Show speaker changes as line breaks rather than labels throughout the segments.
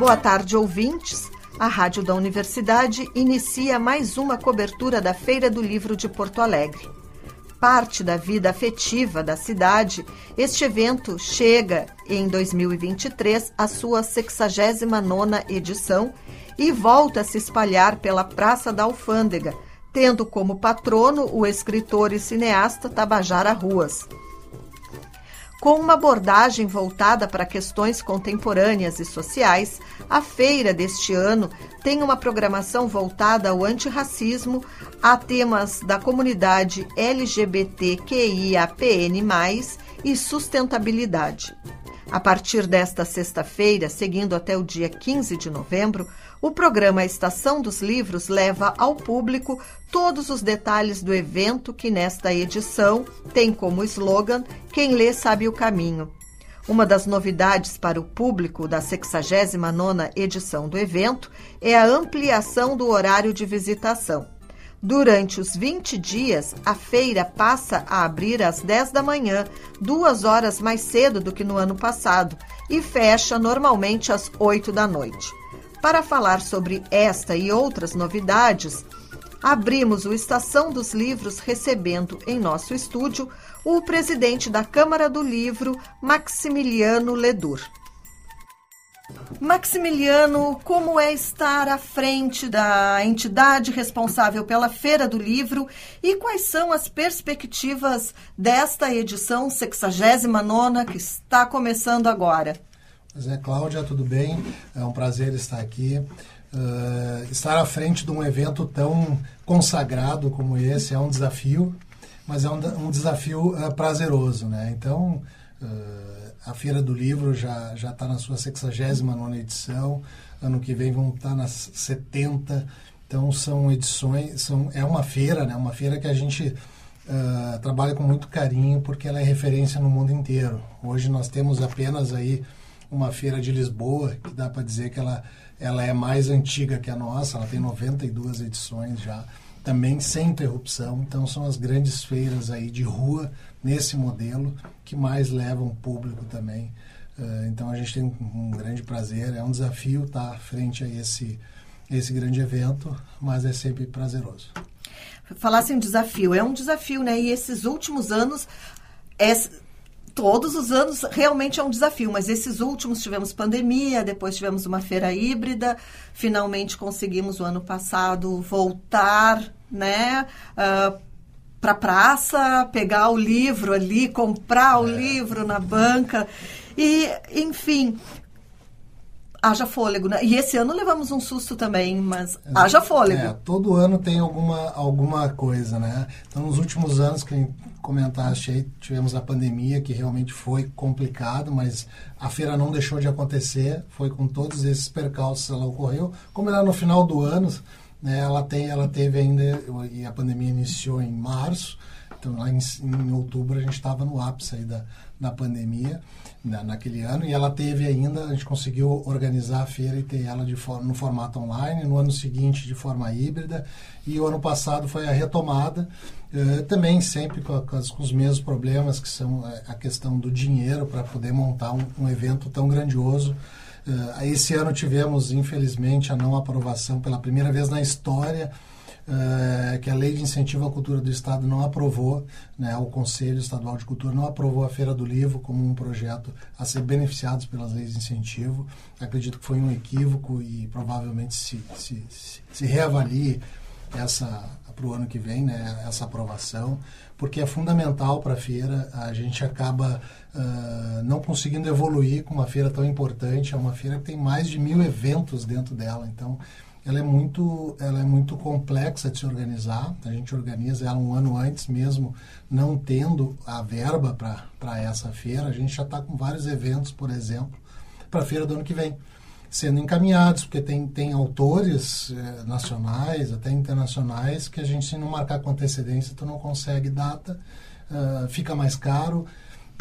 Boa tarde, ouvintes. A Rádio da Universidade inicia mais uma cobertura da Feira do Livro de Porto Alegre. Parte da vida afetiva da cidade, este evento chega em 2023 à sua 69ª edição e volta a se espalhar pela Praça da Alfândega, tendo como patrono o escritor e cineasta Tabajara Ruas. Com uma abordagem voltada para questões contemporâneas e sociais, a feira deste ano tem uma programação voltada ao antirracismo, a temas da comunidade LGBTQIAPN+, e sustentabilidade. A partir desta sexta-feira, seguindo até o dia 15 de novembro, o programa Estação dos Livros leva ao público todos os detalhes do evento que nesta edição tem como slogan Quem lê sabe o caminho. Uma das novidades para o público da 69ª edição do evento é a ampliação do horário de visitação. Durante os 20 dias, a feira passa a abrir às 10 da manhã, duas horas mais cedo do que no ano passado, e fecha normalmente às 8 da noite. Para falar sobre esta e outras novidades, abrimos o Estação dos Livros recebendo em nosso estúdio o presidente da Câmara do Livro, Maximiliano Ledur. Maximiliano, como é estar à frente da entidade responsável pela Feira do Livro e quais são as perspectivas desta edição 69 que está começando agora?
Pois é, Cláudia, tudo bem? É um prazer estar aqui. Uh, estar à frente de um evento tão consagrado como esse é um desafio, mas é um, um desafio uh, prazeroso, né? Então, uh, a Feira do Livro já já está na sua 69 edição. Ano que vem vão estar tá nas 70. Então são edições, são é uma feira, né? Uma feira que a gente trabalha com muito carinho porque ela é referência no mundo inteiro. Hoje nós temos apenas aí uma feira de Lisboa que dá para dizer que ela ela é mais antiga que a nossa. Ela tem 92 edições já, também sem interrupção. Então são as grandes feiras aí de rua nesse modelo que mais levam público também. Uh, então a gente tem um grande prazer, é um desafio estar frente a esse, esse grande evento, mas é sempre prazeroso.
Falasse em desafio, é um desafio, né? E esses últimos anos, todos os anos realmente é um desafio, mas esses últimos tivemos pandemia, depois tivemos uma feira híbrida, finalmente conseguimos o ano passado voltar, né? Uh, para a praça, pegar o livro ali, comprar o é. livro na banca. E, enfim, haja fôlego, né? E esse ano levamos um susto também, mas haja fôlego. É,
todo ano tem alguma, alguma coisa, né? Então, nos últimos anos, que comentaste aí, tivemos a pandemia, que realmente foi complicado, mas a feira não deixou de acontecer, foi com todos esses percalços ela ocorreu. Como era no final do ano, né, ela, tem, ela teve ainda, e a pandemia iniciou em março, então lá em, em outubro a gente estava no ápice aí da, da pandemia na, naquele ano e ela teve ainda, a gente conseguiu organizar a feira e ter ela de for, no formato online, no ano seguinte de forma híbrida e o ano passado foi a retomada, eh, também sempre com, com, os mesmos problemas que são eh, a questão do dinheiro para poder montar um, um evento tão grandioso. Uh, esse ano tivemos, infelizmente, a não aprovação pela primeira vez na história, uh, que a Lei de Incentivo à Cultura do Estado não aprovou, né, o Conselho Estadual de Cultura não aprovou a Feira do Livro como um projeto a ser beneficiado pelas leis de incentivo. Acredito que foi um equívoco e provavelmente se, se, se, se reavalie essa para o ano que vem, né, essa aprovação, porque é fundamental para a feira. A gente acaba uh, não conseguindo evoluir com uma feira tão importante. É uma feira que tem mais de mil eventos dentro dela, então ela é muito, ela é muito complexa de se organizar. A gente organiza ela um ano antes mesmo, não tendo a verba para essa feira. A gente já está com vários eventos, por exemplo, para a feira do ano que vem sendo encaminhados, porque tem, tem autores eh, nacionais, até internacionais, que a gente, se não marcar com antecedência, tu não consegue data, uh, fica mais caro,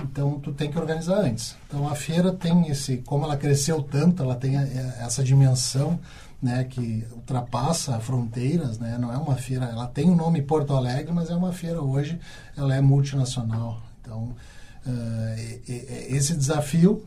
então tu tem que organizar antes. Então a feira tem esse, como ela cresceu tanto, ela tem a, essa dimensão, né, que ultrapassa fronteiras, né, não é uma feira, ela tem o nome Porto Alegre, mas é uma feira hoje, ela é multinacional. Então, uh, esse desafio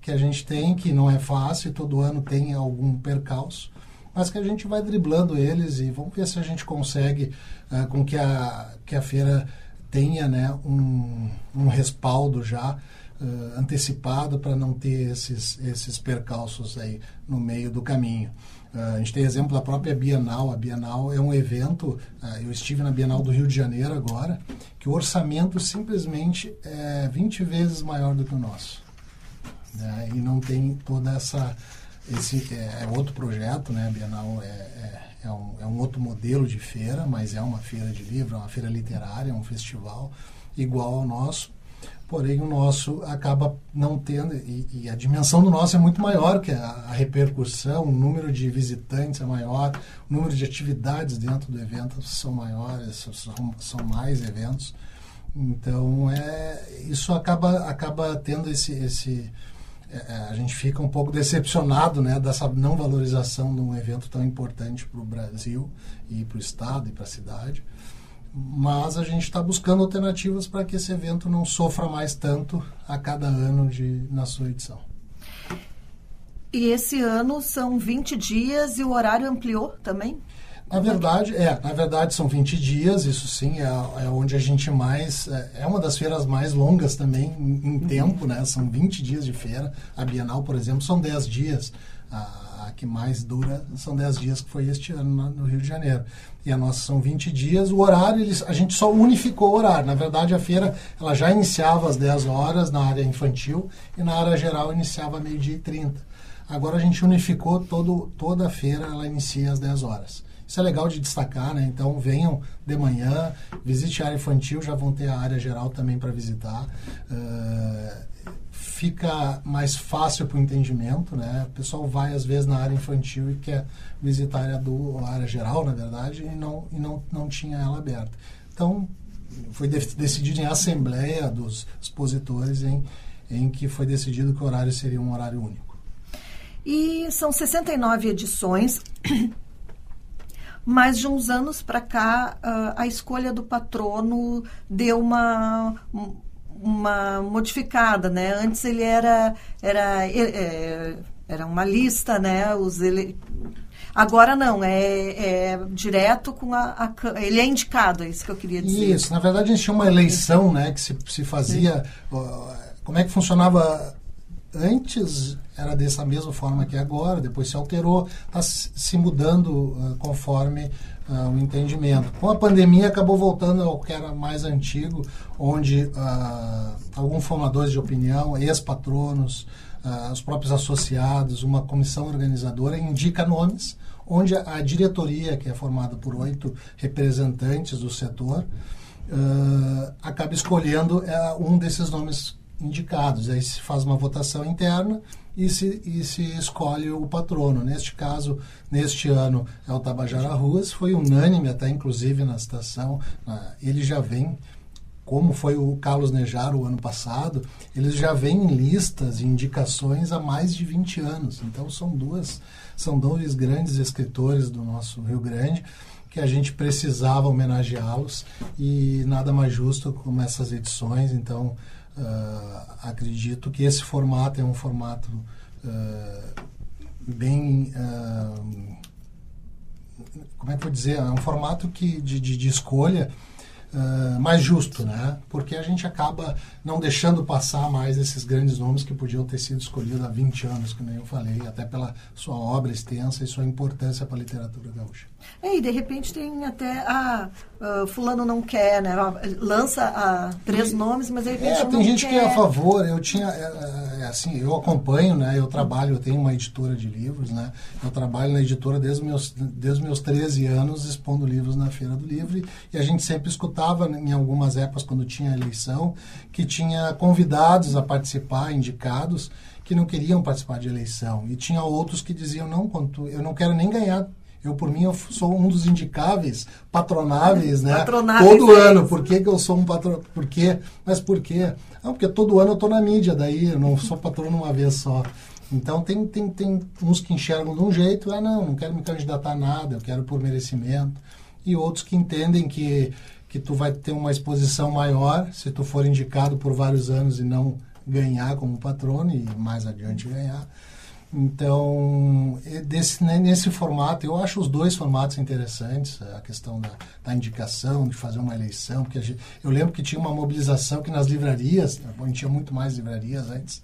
que a gente tem, que não é fácil, todo ano tem algum percalço, mas que a gente vai driblando eles e vamos ver se a gente consegue uh, com que a, que a feira tenha né, um, um respaldo já uh, antecipado para não ter esses, esses percalços aí no meio do caminho. Uh, a gente tem exemplo da própria Bienal. A Bienal é um evento, uh, eu estive na Bienal do Rio de Janeiro agora, que o orçamento simplesmente é 20 vezes maior do que o nosso. Né? E não tem toda essa. Esse é, é outro projeto, né? A Bienal é, é, é, um, é um outro modelo de feira, mas é uma feira de livro, é uma feira literária, é um festival igual ao nosso porém o nosso acaba não tendo, e, e, a dimensão do nosso é muito maior, que a, a, repercussão, o número de visitantes é maior, o número de atividades dentro do evento são maiores, são, são mais eventos. Então, é, isso acaba, acaba tendo esse. esse é, é a gente fica um pouco decepcionado né, dessa não valorização de um evento tão importante para o Brasil e para o Estado e para a cidade mas a gente está buscando alternativas para que esse evento não sofra mais tanto a cada ano de, na sua edição.
E esse ano são 20 dias e o horário ampliou também?
Na verdade, é, na verdade são 20 dias, isso sim, é, é onde a gente mais. É, é, uma das feiras mais longas também em, em uhum. tempo, né? São 20 dias de feira. A Bienal, por exemplo, são 10 dias. A, a que mais dura são 10 dias, que foi este ano no Rio de Janeiro. E a nossa são 20 dias. O horário, eles, a gente só unificou o horário. Na verdade, a feira ela já iniciava às 10 horas na área infantil e na área geral iniciava meio-dia e 30. Agora a gente unificou todo, toda a feira, ela inicia às 10 horas. Isso é legal de destacar, né? Então venham de manhã, visite a área infantil, já vão ter a área geral também para visitar. Uh, fica mais fácil para o entendimento, né? O pessoal vai às vezes na área infantil e quer visitar a área do a área geral, na verdade, e não e não não tinha ela aberta. Então foi de, decidido em assembleia dos expositores em em que foi decidido que o horário seria um horário único.
E são 69 edições. Mas de uns anos para cá, a escolha do patrono deu uma, uma modificada, né? Antes ele era era é, era uma lista, né? Os ele... Agora não, é, é direto com a, a, Ele é indicado, é isso que eu queria dizer.
Isso, na verdade a gente tinha uma eleição, né? Que se, se fazia. como é que funcionava antes? Era dessa mesma forma que agora, depois se alterou, está se mudando uh, conforme uh, o entendimento. Com a pandemia, acabou voltando ao que era mais antigo, onde uh, alguns formadores de opinião, ex-patronos, os próprios associados, uma comissão organizadora indica nomes, onde a, a diretoria, que é formada por oito representantes do setor, acaba escolhendo um desses nomes indicados. Aí se faz uma votação interna e se, e se escolhe o patrono. Neste caso, neste ano, é o Tabajara Ruas, foi unânime até inclusive na citação, ele já vem como foi o Carlos Nejar o ano passado, eles já vêm em listas e indicações há mais de 20 anos. Então são duas, são dois grandes escritores do nosso Rio Grande que a gente precisava homenageá-los e nada mais justo como essas edições. Então Uh, acredito que esse formato é um formato uh, bem. Uh, como é que eu vou dizer? É um formato que, de, de, de escolha uh, mais justo, né? Porque a gente acaba não deixando passar mais esses grandes nomes que podiam ter sido escolhidos há 20 anos, como eu falei, até pela sua obra extensa e sua importância para a literatura gaúcha.
É, e de repente tem até a uh, fulano não quer, né? Lança uh, três e, nomes, mas aí
é, tem gente quer. que é a favor. Eu tinha, é, é, é, assim, eu acompanho, né? Eu trabalho, eu tenho uma editora de livros, né? Eu trabalho na editora desde meus desde meus 13 anos expondo livros na Feira do Livro e a gente sempre escutava em algumas épocas quando tinha eleição que tinha convidados a participar, indicados que não queriam participar de eleição e tinha outros que diziam não, quanto eu não quero nem ganhar eu, por mim, eu sou um dos indicáveis, patronáveis, né? Patronáveis, todo é ano. Por que, que eu sou um patrono? Por quê? Mas por quê? Não, porque todo ano eu estou na mídia, daí eu não sou patrono uma vez só. Então, tem, tem, tem uns que enxergam de um jeito, ah, não, não quero me candidatar a nada, eu quero por merecimento. E outros que entendem que, que tu vai ter uma exposição maior se tu for indicado por vários anos e não ganhar como patrono e mais adiante ganhar. Então, desse, né, nesse formato, eu acho os dois formatos interessantes, a questão da, da indicação, de fazer uma eleição, porque gente, eu lembro que tinha uma mobilização que nas livrarias, a gente tinha muito mais livrarias antes,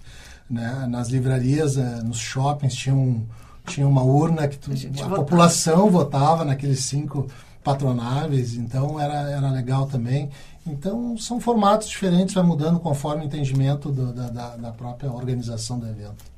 né? nas livrarias, eh, nos shoppings, tinha, um, tinha uma urna que tu, a, a população votava naqueles cinco patronáveis, então era, era legal também. Então, são formatos diferentes, vai mudando conforme o entendimento do, da, da própria organização do evento.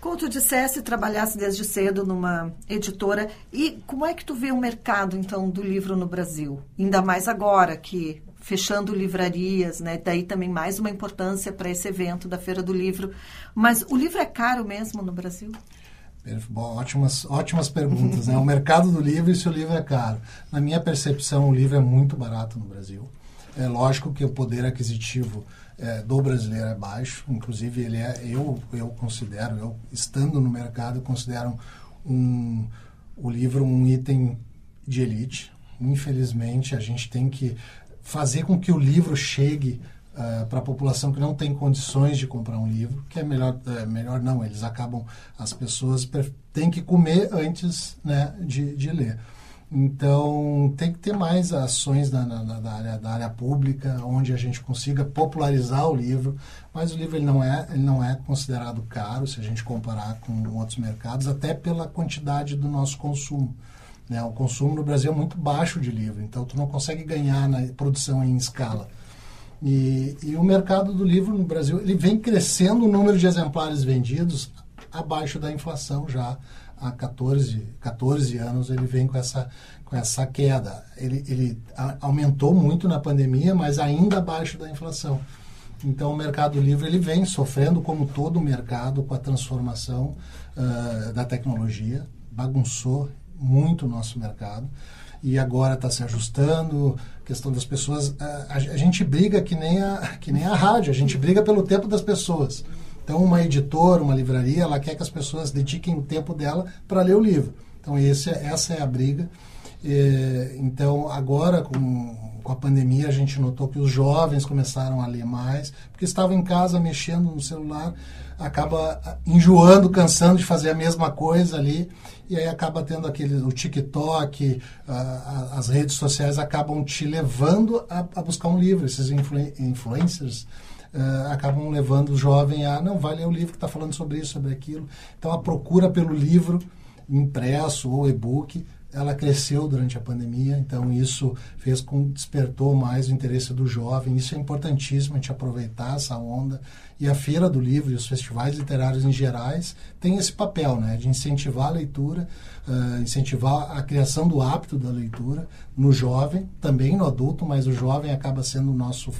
Como tu disseste, trabalhasse desde cedo numa editora. E como é que tu vê o mercado, então, do livro no Brasil? Ainda mais agora que fechando livrarias, né? Daí também mais uma importância para esse evento da Feira do Livro. Mas o livro é caro mesmo no Brasil?
Bom, ótimas, ótimas perguntas. Né? O mercado do livro e se o livro é caro. Na minha percepção, o livro é muito barato no Brasil. É lógico que o poder aquisitivo é, do brasileiro é baixo. Inclusive, ele é, eu, eu considero, eu estando no mercado, considero um, o livro um item de elite. Infelizmente, a gente tem que fazer com que o livro chegue uh, para a população que não tem condições de comprar um livro, que é melhor, é, melhor não, eles acabam, as pessoas têm que comer antes né, de, de ler. Então, tem que ter mais ações na, na, na, área, da área pública, onde a gente consiga popularizar o livro. Mas o livro ele não, é, ele não é considerado caro, se a gente comparar com outros mercados, até pela quantidade do nosso consumo. Né? O consumo no Brasil é muito baixo de livro, então tu não consegue ganhar na produção em escala. E, e o mercado do livro no Brasil ele vem crescendo o número de exemplares vendidos abaixo da inflação já há 14, 14 anos ele vem com essa, com essa queda. Ele, ele aumentou muito na pandemia, mas ainda abaixo da inflação. Então o mercado livre ele vem sofrendo como todo o mercado com a transformação uh, da tecnologia, bagunçou muito o nosso mercado e agora está se ajustando. Questão das pessoas, a, a, gente briga que nem a que nem a rádio, a gente briga pelo tempo das pessoas. Então, uma editora, uma livraria, ela quer que as pessoas dediquem o tempo dela para ler o livro. Então, esse, é, essa é a briga. E, então, agora, com, com a pandemia, a gente notou que os jovens começaram a ler mais, porque estavam em casa mexendo no celular, acaba enjoando, cansando de fazer a mesma coisa ali, e aí acaba tendo aquele, o TikTok, as redes sociais acabam te levando a, a buscar um livro. Esses influ, influencers uh, acabam levando o jovem a, não, vai ler o livro que está falando sobre isso, sobre aquilo. Então, a procura pelo livro impresso ou e-book ela cresceu durante a pandemia, então isso fez com despertou mais o interesse do jovem. Isso é importantíssimo a gente aproveitar essa onda. E a feira do livro e os festivais literários em gerais têm esse papel, né, de incentivar a leitura, uh, incentivar a criação do hábito da leitura no jovem, também no adulto, mas o jovem acaba sendo o nosso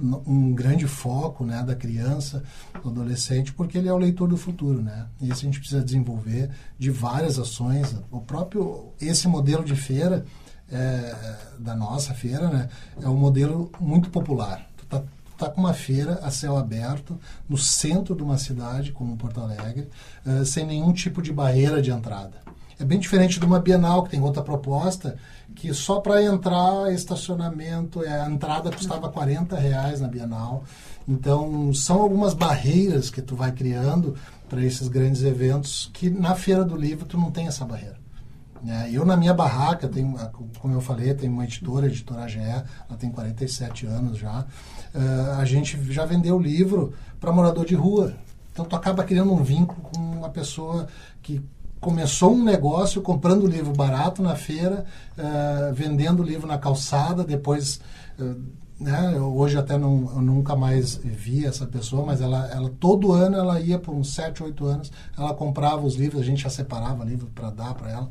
um grande foco né, da criança, do adolescente, porque ele é o leitor do futuro, né? E isso a gente precisa desenvolver de várias ações. O próprio esse modelo de feira é, da nossa feira, né, é um modelo muito popular. Tu tá, tá com uma feira a céu aberto no centro de uma cidade como Porto Alegre, é, sem nenhum tipo de barreira de entrada. É bem diferente de uma Bienal, que tem outra proposta, que só para entrar, estacionamento, é, a entrada custava 40 reais na Bienal. Então, são algumas barreiras que tu vai criando para esses grandes eventos que na Feira do Livro tu não tem essa barreira. Né? Eu, na minha barraca, tenho, como eu falei, tem uma editora, a editora GE, ela tem 47 anos já. Uh, a gente já vendeu livro para morador de rua. Então, tu acaba criando um vínculo com uma pessoa que começou um negócio comprando livro barato na feira, uh, vendendo livro na calçada, depois. Uh, né, hoje até não, eu nunca mais vi essa pessoa, mas ela, ela todo ano ela ia por uns 7, 8 anos, ela comprava os livros, a gente já separava livro para dar para ela.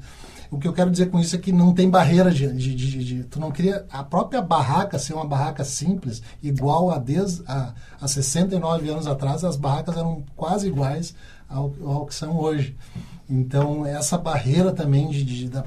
O que eu quero dizer com isso é que não tem barreira de, de, de, de, Tu não queria. A própria barraca ser uma barraca simples, igual a, desde, a, a 69 anos atrás, as barracas eram quase iguais ao, ao que são hoje. Então, essa barreira também de, de, de,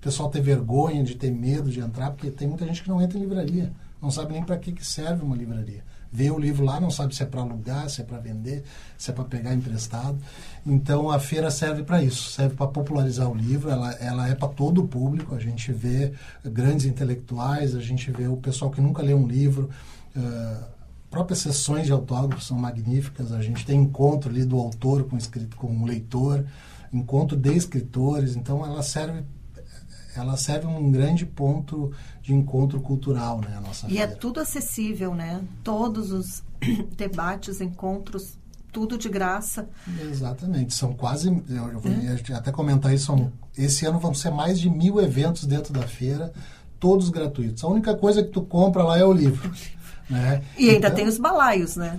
pessoal ter vergonha, de ter medo de entrar, porque tem muita gente que não entra em livraria, não sabe nem para que, que serve uma livraria. Vê o livro lá, não sabe se é para alugar, se é para vender, se é para pegar emprestado. Então, a feira serve para isso, serve para popularizar o livro, ela, ela é para todo o público. A gente vê grandes intelectuais, a gente vê o pessoal que nunca leu um livro. Uh, próprias sessões de autógrafos são magníficas. A gente tem encontro ali do autor com, escrito, com o leitor, encontro de escritores. Então, ela serve ela serve um grande ponto de encontro cultural, né, a nossa
E é feira. é tudo acessível, né? Todos os debates, encontros, tudo de graça.
Exatamente, são quase, eu, eu vou é. até comentar isso, são, esse ano vão ser mais de mil eventos dentro da feira, todos gratuitos. A única coisa que tu compra lá é o livro. Né?
E ainda então, tem os balaios, né?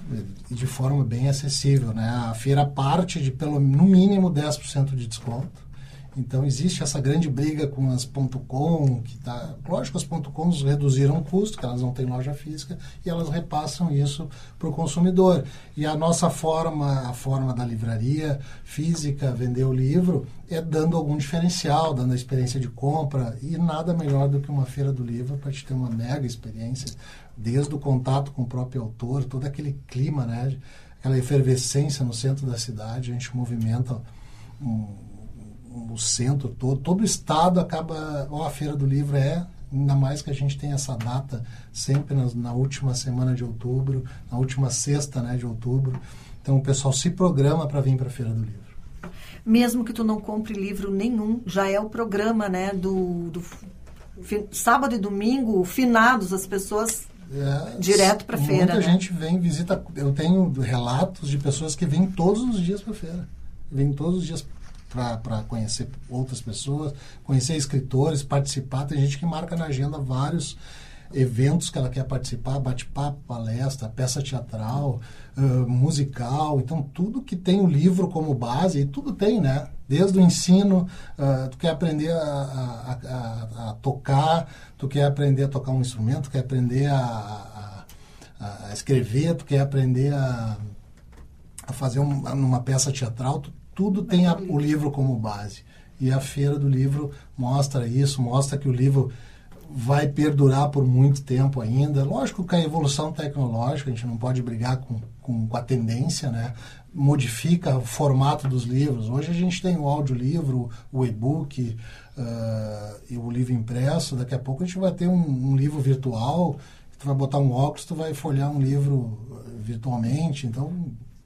De forma bem acessível, né? A feira parte de pelo no mínimo 10% de desconto. Então existe essa grande briga com as .com, que tá, lógico, as .coms reduziram o custo, que elas não têm loja física, e elas repassam isso para o consumidor. E a nossa forma, a forma da livraria física, vender o livro, é dando algum diferencial, dando a experiência de compra, e nada melhor do que uma feira do livro para te ter uma mega experiência, desde o contato com o próprio autor, todo aquele clima, né, aquela efervescência no centro da cidade, a gente movimenta um, o centro todo, todo o estado acaba, ó, a Feira do Livro é, ainda mais que a gente tem essa data sempre na, na última semana de outubro, na última sexta né, de outubro. Então o pessoal se programa para vir para a Feira do Livro.
Mesmo que tu não compre livro nenhum, já é o programa né, do, do sábado e domingo, finados, as pessoas é, direto para a feira.
Muita
né?
gente vem, visita. Eu tenho relatos de pessoas que vêm todos os dias para a feira. Vêm todos os dias para conhecer outras pessoas, conhecer escritores, participar. Tem gente que marca na agenda vários eventos que ela quer participar, bate-papo, palestra, peça teatral, uh, musical. Então, tudo que tem o livro como base, e tudo tem, né? Desde o ensino, uh, tu quer aprender a, a, a, a, tocar, tu quer aprender a tocar um instrumento, tu quer aprender a, a escrever, tu quer aprender a, a fazer um, uma peça teatral, tu tudo tem a, o livro como base. E a Feira do Livro mostra isso, mostra que o livro vai perdurar por muito tempo ainda. Lógico que a evolução tecnológica, a gente não pode brigar com, com, com a tendência, né? modifica o formato dos livros. Hoje a gente tem o audiolivro, o e-book uh, e o livro impresso. Daqui a pouco a gente vai ter um, um livro virtual, tu vai botar um óculos, tu vai folhear um livro virtualmente. Então,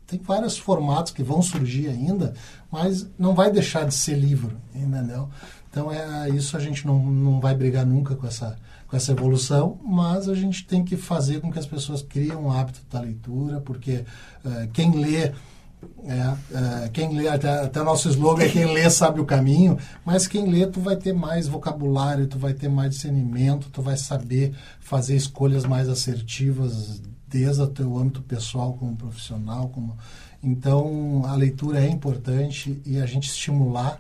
tem vários formatos que vão surgir ainda, mas não vai deixar de ser livro, entendeu? Então é isso a gente não, não vai brigar nunca com essa com essa evolução, mas a gente tem que fazer com que as pessoas criem um hábito da leitura, porque uh, quem lê é, uh, quem lê, até, até nosso slogan é quem lê sabe o caminho, mas quem lê tu vai ter mais vocabulário, tu vai ter mais discernimento, tu vai saber fazer escolhas mais assertivas desde o teu âmbito pessoal como profissional. Como... Então, a leitura é importante e a gente estimular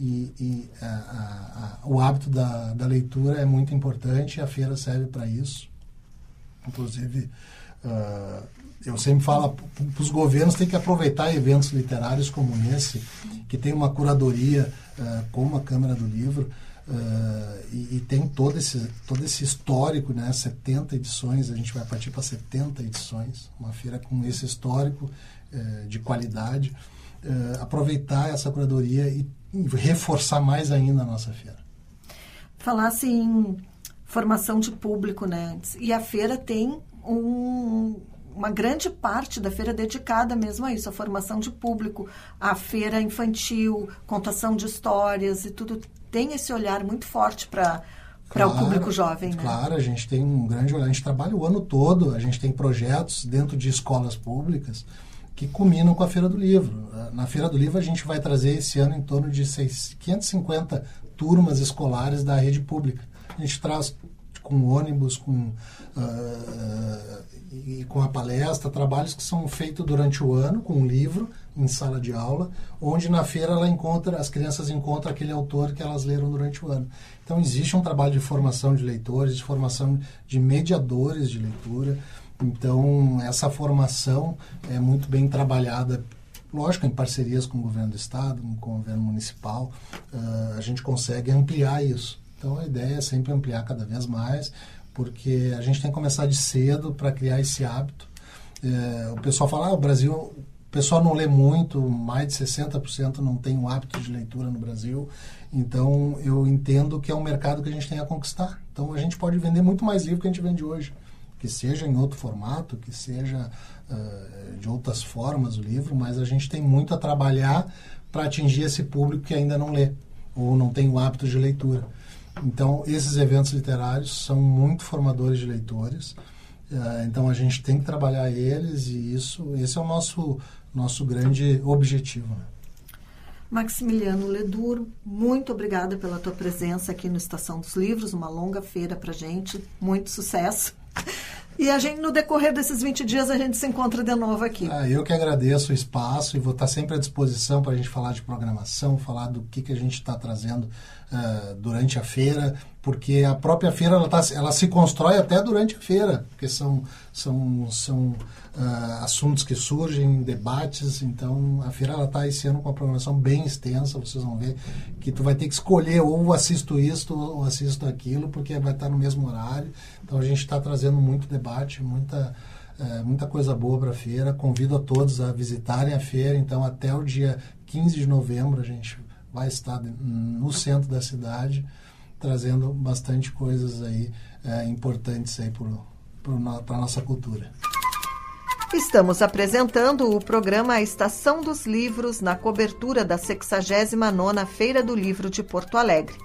e, e a, a, a, o hábito da, da leitura é muito importante a feira serve para isso. Inclusive, uh, eu sempre falo para os governos tem que aproveitar eventos literários como esse, que tem uma curadoria uh, como a Câmara do Livro, Uh, e, e, tem todo esse, todo esse histórico, né? 70 edições, a gente vai partir para 70 edições, uma feira com esse histórico uh, de qualidade. Uh, aproveitar essa curadoria e, e, reforçar mais ainda a nossa feira.
Falasse em formação de público, né? E a feira tem um, uma grande parte da feira dedicada mesmo a isso, a formação de público, a feira infantil, contação de histórias e tudo tem esse olhar muito forte para para claro, o público jovem, né?
Claro, a gente tem um grande olhar. A gente trabalha o ano todo, a gente tem projetos dentro de escolas públicas que culminam com a Feira do Livro. Na Feira do Livro, a gente vai trazer esse ano em torno de 6, 550 turmas escolares da rede pública. A gente traz com ônibus, com, e com a palestra, trabalhos que são feitos durante o ano, com um livro, em sala de aula, onde na feira ela encontra, as crianças encontram aquele autor que elas leram durante o ano. Então existe um trabalho de formação de leitores, de formação de mediadores de leitura. Então essa formação é muito bem trabalhada lógico, em parcerias com o governo do estado, com o governo municipal, uh, a gente consegue ampliar isso. Então a ideia é sempre ampliar cada vez mais, porque a gente tem que começar de cedo para criar esse hábito. É, o pessoal fala, ah, o Brasil pessoal não lê muito, mais de 60% não tem o hábito de leitura no Brasil. Então, eu entendo que é um mercado que a gente tem a conquistar. Então, a gente pode vender muito mais livro que a gente vende hoje. que seja em outro formato, que seja uh, de outras formas o livro, mas a gente tem muito a trabalhar para atingir esse público que ainda não lê ou não tem o hábito de leitura. Então, esses eventos literários são muito formadores de leitores. Uh, então, a gente tem que trabalhar eles e isso, esse é o nosso nosso grande objetivo. Né?
Maximiliano Leduro, muito obrigada pela tua presença aqui no Estação dos Livros, uma longa feira para gente, muito sucesso. E a gente, no decorrer desses 20 dias, a gente se encontra de novo aqui.
Ah, eu que agradeço o espaço e vou estar sempre à disposição para a gente falar de programação, falar do que, que a gente está trazendo uh, durante a feira, porque a própria feira ela, tá, ela se constrói até durante a feira, porque são, são, são uh, assuntos que surgem, debates. Então, a feira ela está esse ano com uma programação bem extensa. Vocês vão ver que tu vai ter que escolher ou assisto isto ou assisto aquilo, porque vai estar no mesmo horário. Então, a gente está trazendo muito debate, muita uh, muita coisa boa para a feira. Convido a todos a visitarem a feira. Então, até o dia 15 de novembro, a gente vai estar no centro da cidade trazendo bastante coisas aí uh, importantes aí para a nossa cultura.
Estamos apresentando o programa Estação dos Livros na cobertura da 69ª Feira do Livro de Porto Alegre.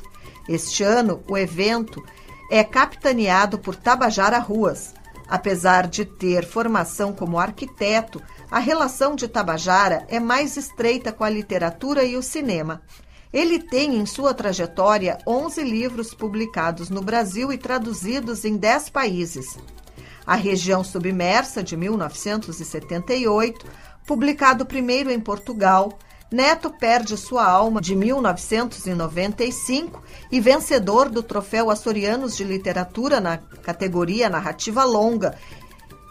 Este ano, o evento é capitaneado por Tabajara Ruas. Apesar de ter formação como arquiteto, a relação de Tabajara é mais estreita com a literatura e o cinema. Ele tem em sua trajetória 11 livros publicados no Brasil e traduzidos em 10 países. A Região Submersa, de 1978, publicado primeiro em Portugal, Neto perde sua alma de 1995 e vencedor do Troféu Açorianos de Literatura na categoria Narrativa Longa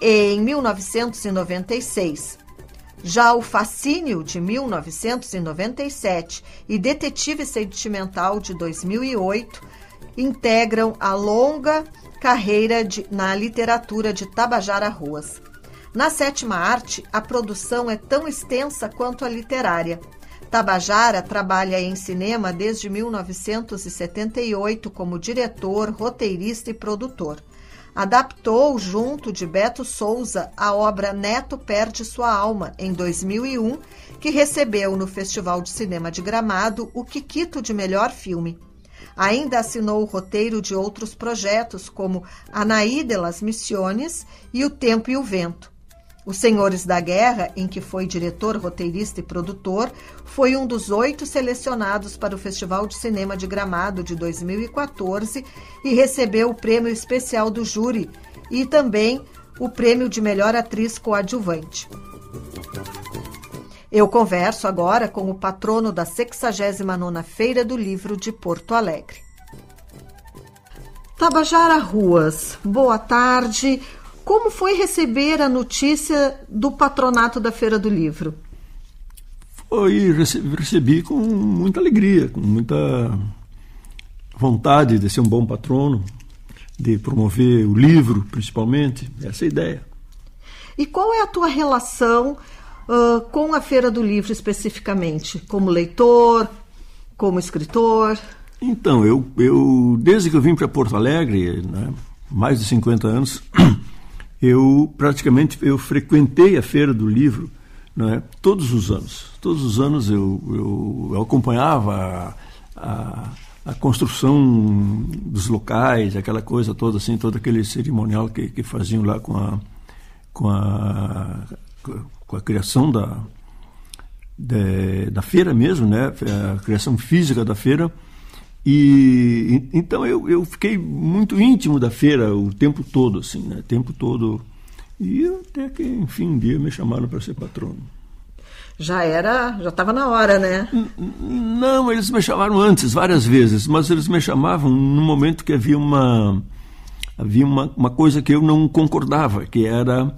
em 1996. Já o Fascínio de 1997 e Detetive Sentimental de 2008 integram a longa carreira de, na literatura de Tabajara Ruas. Na sétima arte, a produção é tão extensa quanto a literária. Tabajara trabalha em cinema desde 1978 como diretor, roteirista e produtor. Adaptou, junto de Beto Souza, a obra Neto Perde Sua Alma, em 2001, que recebeu no Festival de Cinema de Gramado o Kikito de Melhor Filme. Ainda assinou o roteiro de outros projetos, como Anaí de las Missiones e O Tempo e o Vento. Os Senhores da Guerra, em que foi diretor, roteirista e produtor, foi um dos oito selecionados para o Festival de Cinema de Gramado de 2014 e recebeu o prêmio especial do júri e também o prêmio de melhor atriz coadjuvante. Eu converso agora com o patrono da 69ª Feira do Livro de Porto Alegre. Tabajara Ruas, boa tarde. Como foi receber a notícia do patronato da Feira do Livro?
Foi, recebi com muita alegria, com muita vontade de ser um bom patrono, de promover o livro, principalmente, essa é a ideia.
E qual é a tua relação uh, com a Feira do Livro especificamente? Como leitor, como escritor?
Então, eu, eu desde que eu vim para Porto Alegre, né, mais de 50 anos, eu praticamente eu frequentei a Feira do Livro né, todos os anos. Todos os anos eu, eu, eu acompanhava a, a, a, construção dos locais, aquela coisa toda assim, todo aquele cerimonial que, que faziam lá com a, com a com a criação da, da, da feira mesmo, né? a criação física da feira. E então eu, eu fiquei muito íntimo da feira o tempo todo, assim, né? O tempo todo. E até que, enfim, um dia me chamaram para ser patrono.
Já era, já estava na hora, né?
Não, eles me chamaram antes, várias vezes, mas eles me chamavam no momento que havia uma havia uma, uma coisa que eu não concordava, que era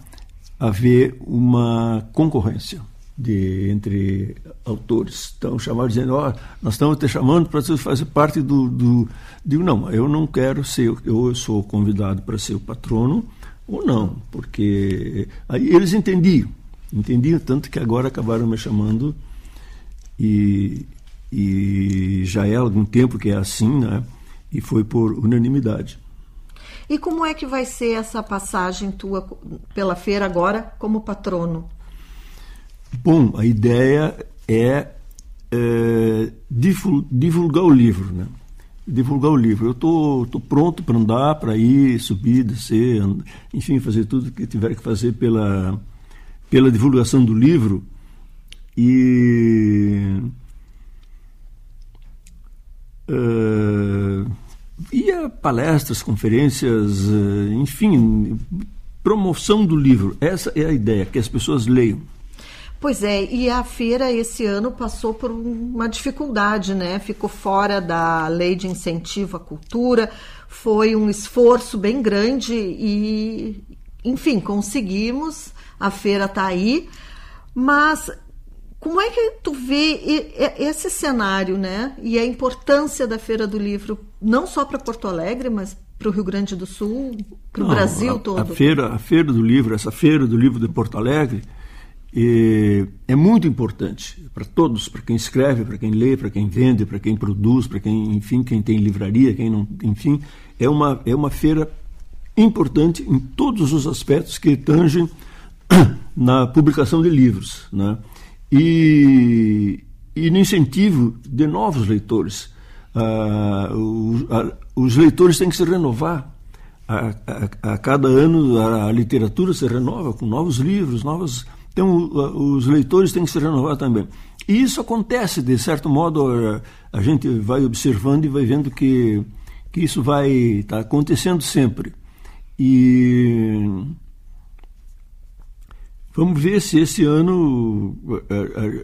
haver uma concorrência de, entre autores. Então, chamaram dizendo, ó, oh, nós estamos te chamando para fazer parte do, do... Digo, não, eu não quero ser, eu sou convidado para ser o patrono, ou não, porque aí eles entendiam, entendiam tanto que agora acabaram me chamando e, e já é algum tempo que é assim, né? E foi por unanimidade.
E como é que vai ser essa passagem tua pela feira agora como patrono?
Bom, a ideia é, é divulgar o livro, né? divulgar o livro. Eu estou tô, tô pronto para andar, para ir, subir, descer, enfim, fazer tudo que tiver que fazer pela, pela divulgação do livro. E. Uh, ia palestras, conferências, uh, enfim, promoção do livro. Essa é a ideia, que as pessoas leiam.
Pois é, e a feira esse ano passou por uma dificuldade, né? Ficou fora da lei de incentivo à cultura, foi um esforço bem grande e, enfim, conseguimos, a feira está aí, mas como é que tu vê esse cenário, né? E a importância da Feira do Livro, não só para Porto Alegre, mas para o Rio Grande do Sul, para o Brasil
a,
todo?
A feira, a feira do Livro, essa Feira do Livro de Porto Alegre, e é muito importante para todos, para quem escreve, para quem lê, para quem vende, para quem produz, para quem, enfim, quem tem livraria, quem não, enfim, é uma é uma feira importante em todos os aspectos que tangem na publicação de livros, né? E, e no incentivo de novos leitores. Ah, os, a, os leitores têm que se renovar. A, a, a cada ano a, a literatura se renova com novos livros, novas então, os leitores têm que se renovar também. E isso acontece, de certo modo, a gente vai observando e vai vendo que, que isso vai estar tá acontecendo sempre. E vamos ver se esse ano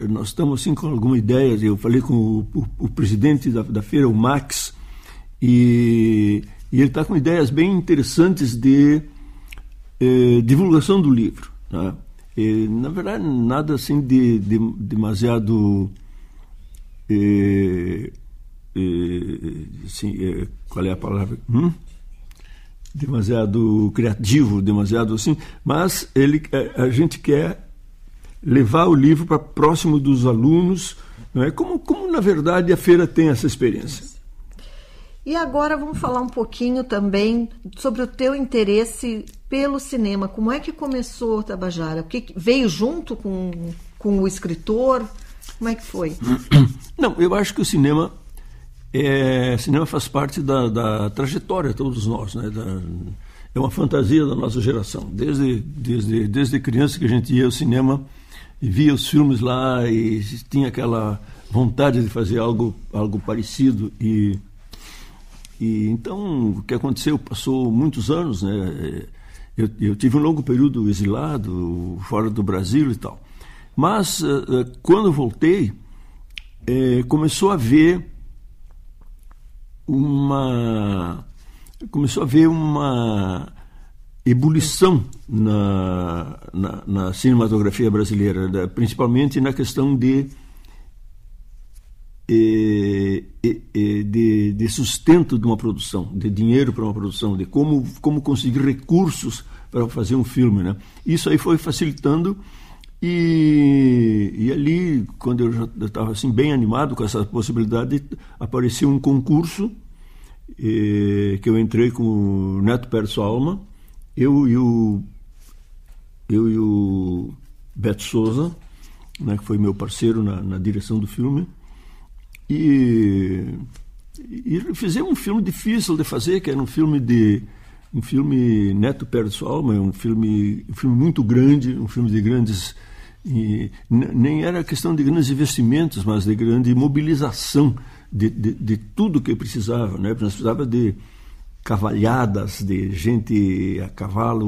nós estamos assim com alguma ideia. Eu falei com o, o, o presidente da, da, feira, o Max, e, e ele está com ideias bem interessantes de eh, divulgação do livro. Né? E, na verdade, nada assim de, de demasiado. É, é, assim, é, qual é a palavra? Hum? Demasiado criativo, demasiado assim, mas ele, a, a gente quer levar o livro para próximo dos alunos, não é? Como, como na verdade a feira tem essa experiência.
E agora vamos falar um pouquinho também sobre o teu interesse pelo cinema. Como é que começou, Tabajara? O que veio junto com, com o escritor? Como é que foi?
Não, eu acho que o cinema é, cinema faz parte da, da trajetória de todos nós, né? Da, é uma fantasia da nossa geração. Desde, desde, desde criança que a gente ia ao cinema e via os filmes lá e tinha aquela vontade de fazer algo, algo parecido e e então o que aconteceu passou muitos anos, né? Eu, eu, tive um longo período exilado, fora do Brasil e tal. Mas uh, quando voltei, eh, começou a haver uma começou a haver uma ebulição na, na, na cinematografia brasileira, né? principalmente na questão de de, de, sustento de uma produção, de dinheiro para uma produção, de como, como conseguir recursos para fazer um filme. Né? Isso aí foi facilitando e, e ali, quando eu já estava assim, bem animado com essa possibilidade, apareceu um concurso que eu entrei com o Neto Perso Alma, eu e o, eu e o Beto Souza, né, que foi meu parceiro na, na direção do filme, e, e fizemos um filme difícil de fazer, que era um filme de um filme neto perto alma, um filme, um filme muito grande, um filme de grandes e nem era questão de grandes investimentos, mas de grande mobilização de, de, de tudo que precisava, né? Nós de cavalhadas, de gente a cavalo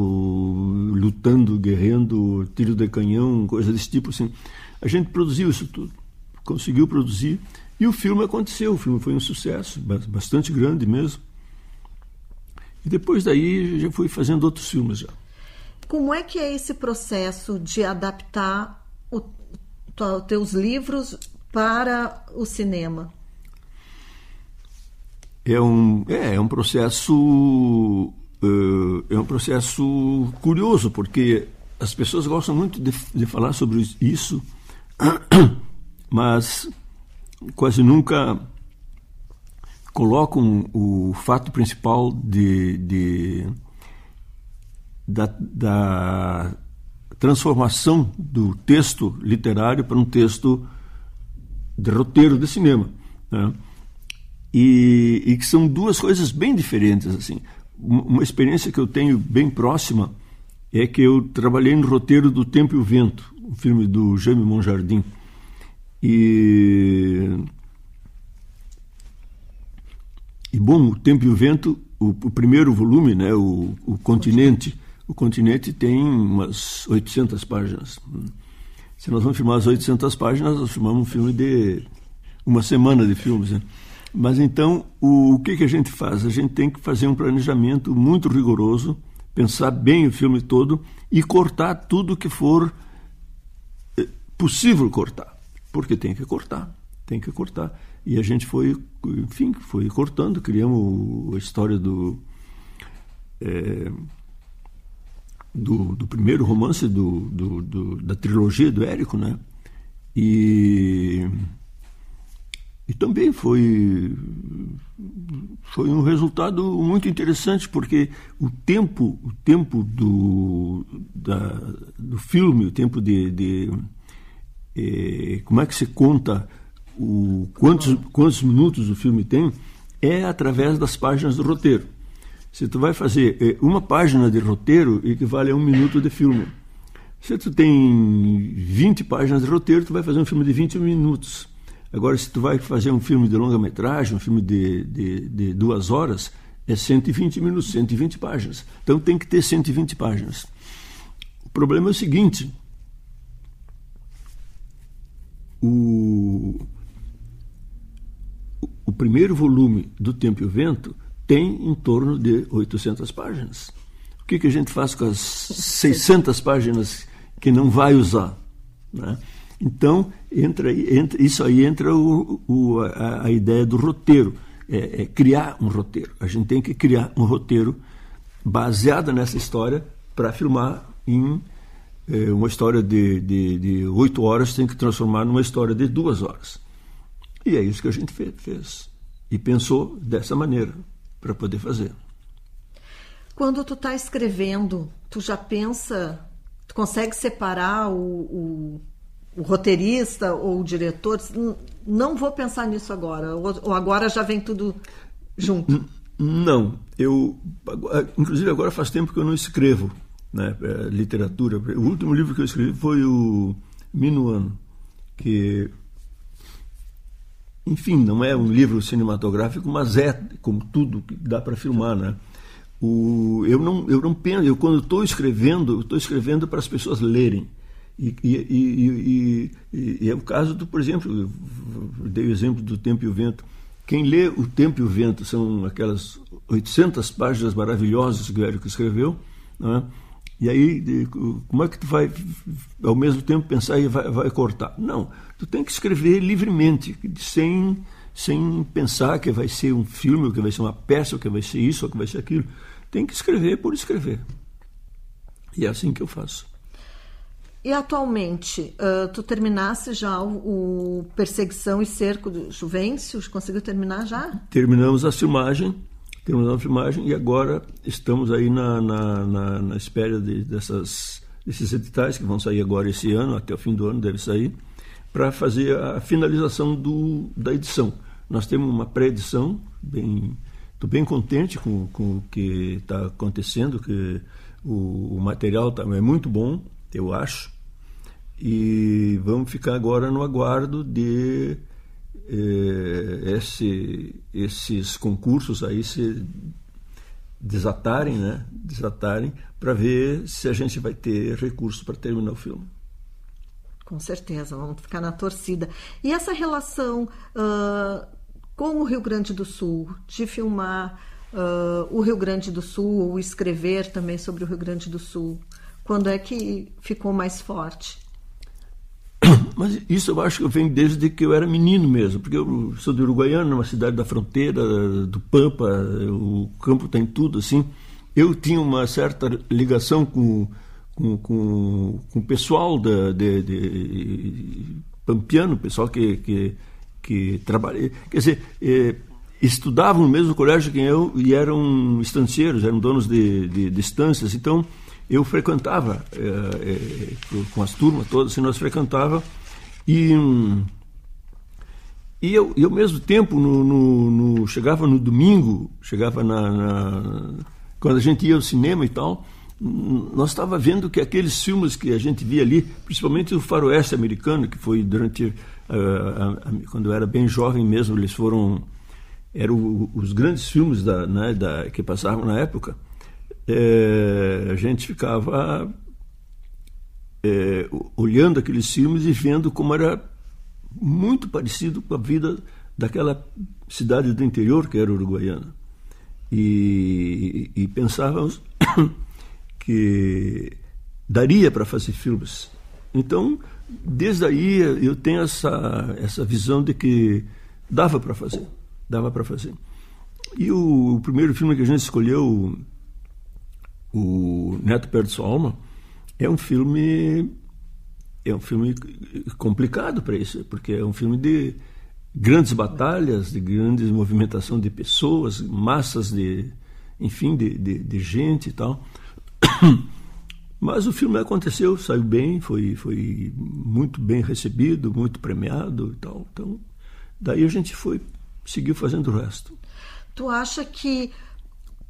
lutando, guerreando, tiro de canhão, coisa desse tipo assim. A gente produziu isso tudo, conseguiu produzir e o filme aconteceu, o filme foi um sucesso, bastante grande mesmo. E depois daí já fui fazendo outros filmes já.
Como é que é esse processo de adaptar os teus livros para o cinema?
É um, é, é um processo uh, é um processo curioso porque as pessoas gostam muito de, de falar sobre isso, mas quase nunca colocam o fato principal de, de da, da, transformação do texto literário para um texto de roteiro de cinema. Né? E, e, que são duas coisas bem diferentes. assim. Uma experiência que eu tenho bem próxima é que eu trabalhei no roteiro do Tempo e o Vento, um filme do Jaime Monjardim. E e bom, o Tempo e o Vento, o, o primeiro volume, né, o, o Continente, o Continente tem umas 800 páginas. Se nós vamos filmar as 800 páginas, nós filmamos um filme de uma semana de filmes. Né? Mas então, o, o que, que a gente faz? A gente tem que fazer um planejamento muito rigoroso, pensar bem o filme todo e cortar tudo que for eh, possível cortar. Porque tem que cortar, tem que cortar. E a gente foi, enfim, foi cortando, criamos a história do. É, do, do, primeiro romance do, do, do, da trilogia do Érico, né? E, e também foi, foi um resultado muito interessante, porque o tempo, o tempo do, da, do filme, o tempo de, de é, como é que se conta o, quantos, quantos minutos o filme tem é através das páginas do roteiro. Se tu vai fazer é, uma página de roteiro, equivale a um minuto de filme. Se tu tem 20 páginas de roteiro, tu vai fazer um filme de 20 minutos. Agora, se tu vai fazer um filme de longa-metragem, um filme de, de, de, duas horas, é 120 minutos, 120 páginas. Então tem que ter 120 páginas. O problema é o seguinte: o, o primeiro volume do Tempo e o Vento tem em torno de 800 páginas. O que, que a gente faz com as 600 páginas que não vai usar? Né? Então, entra, entra, isso aí entra o, o, a, a, ideia do roteiro, é, é, criar um roteiro. A gente tem que criar um roteiro baseado nessa história para filmar em é, uma história de, de, de oito horas, tem que transformar numa história de duas horas. E é isso que a gente fez. E pensou dessa maneira para poder fazer.
Quando tu está escrevendo, tu já pensa, tu consegue separar o, o, o, roteirista ou o diretor? Não vou pensar nisso agora, ou, agora já vem tudo junto?
Não, eu, inclusive agora faz tempo que eu não escrevo né, é, literatura. O último livro que eu escrevi foi o Minuano, que enfim, não é um livro cinematográfico, mas é como tudo que dá para filmar, né? O, eu não eu não penso, eu quando estou escrevendo, estou escrevendo para as pessoas lerem. E, e, e, e, é o caso do, por exemplo, eu dei o exemplo do Tempo e o Vento. Quem lê O Tempo e o Vento são aquelas 800 páginas maravilhosas que o Érico escreveu, não é? E aí, como é que tu vai, ao mesmo tempo, pensar e vai, vai, cortar? Não, tu tem que escrever livremente, sem, sem pensar que vai ser um filme, ou que vai ser uma peça, ou que vai ser isso, ou que vai ser aquilo. Tem que escrever por escrever. E é assim que eu faço.
E atualmente, uh, tu terminasse já o, o, Perseguição e Cerco do Juvencio? Conseguiu terminar já?
Terminamos a filmagem temos a filmagem e agora estamos aí na, na, na, na espera de, dessas, desses editais que vão sair agora esse ano, até o fim do ano deve sair, para fazer a finalização do, da edição. Nós temos uma pré-edição, bem, estou bem contente com, com o que está acontecendo, que o, o material tá, é muito bom, eu acho, e vamos ficar agora no aguardo de esse, esses concursos aí se desatarem, né? Desatarem para ver se a gente vai ter recursos para terminar o filme.
Com certeza, vamos ficar na torcida. E essa relação uh, com o Rio Grande do Sul, de filmar uh, o Rio Grande do Sul, ou escrever também sobre o Rio Grande do Sul, quando é que ficou mais forte?
Mas isso eu acho que vem desde que eu era menino mesmo, porque eu sou de Uruguaiana, uma cidade da fronteira, do Pampa, o campo tem tudo assim. Eu tinha uma certa ligação com, com, com, com o pessoal da, de, de Pampiano, pessoal que, que, que trabalha. Quer dizer, é, estudavam no mesmo colégio que eu e eram estancieiros, eram donos de, de, de estâncias. Então, eu frequentava é, é, com as turmas todas, assim, nós frequentava e e eu, e ao mesmo tempo no, no, no, chegava no domingo chegava na, na, quando a gente ia ao cinema e tal nós estava vendo que aqueles filmes que a gente via ali principalmente o faroeste americano que foi durante uh, a, a, quando eu era bem jovem mesmo eles foram eram os grandes filmes da, né, da, que passavam na época é, a gente ficava é, olhando aqueles filmes e vendo como era muito parecido com a vida daquela cidade do interior que era Uruguaiana. E, e pensávamos que daria para fazer filmes. Então, desde aí eu tenho essa, essa visão de que dava para fazer, dava para fazer. E o, o, primeiro filme que a gente escolheu o Neto Perde Sua Alma é um filme é um filme complicado para isso, porque é um filme de grandes batalhas, de grande movimentação de pessoas, massas de, enfim, de, de, de gente e tal. Mas o filme aconteceu, saiu bem, foi, foi muito bem recebido, muito premiado e tal. Então, daí a gente foi, seguiu fazendo o resto.
Tu acha que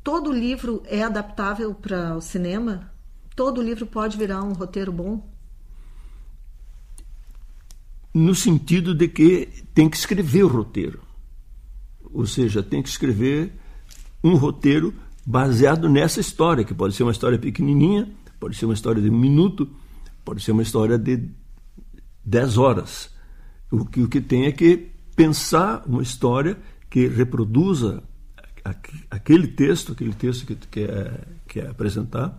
todo livro é adaptável para o cinema? Todo livro pode virar um roteiro bom?
No sentido de que tem que escrever o roteiro. Ou seja, tem que escrever um roteiro baseado nessa história, que pode ser uma história pequenininha, pode ser uma história de um minuto, pode ser uma história de dez horas. O que, o que tem é que pensar uma história que reproduza aquele texto, aquele texto que tu quer, quer apresentar,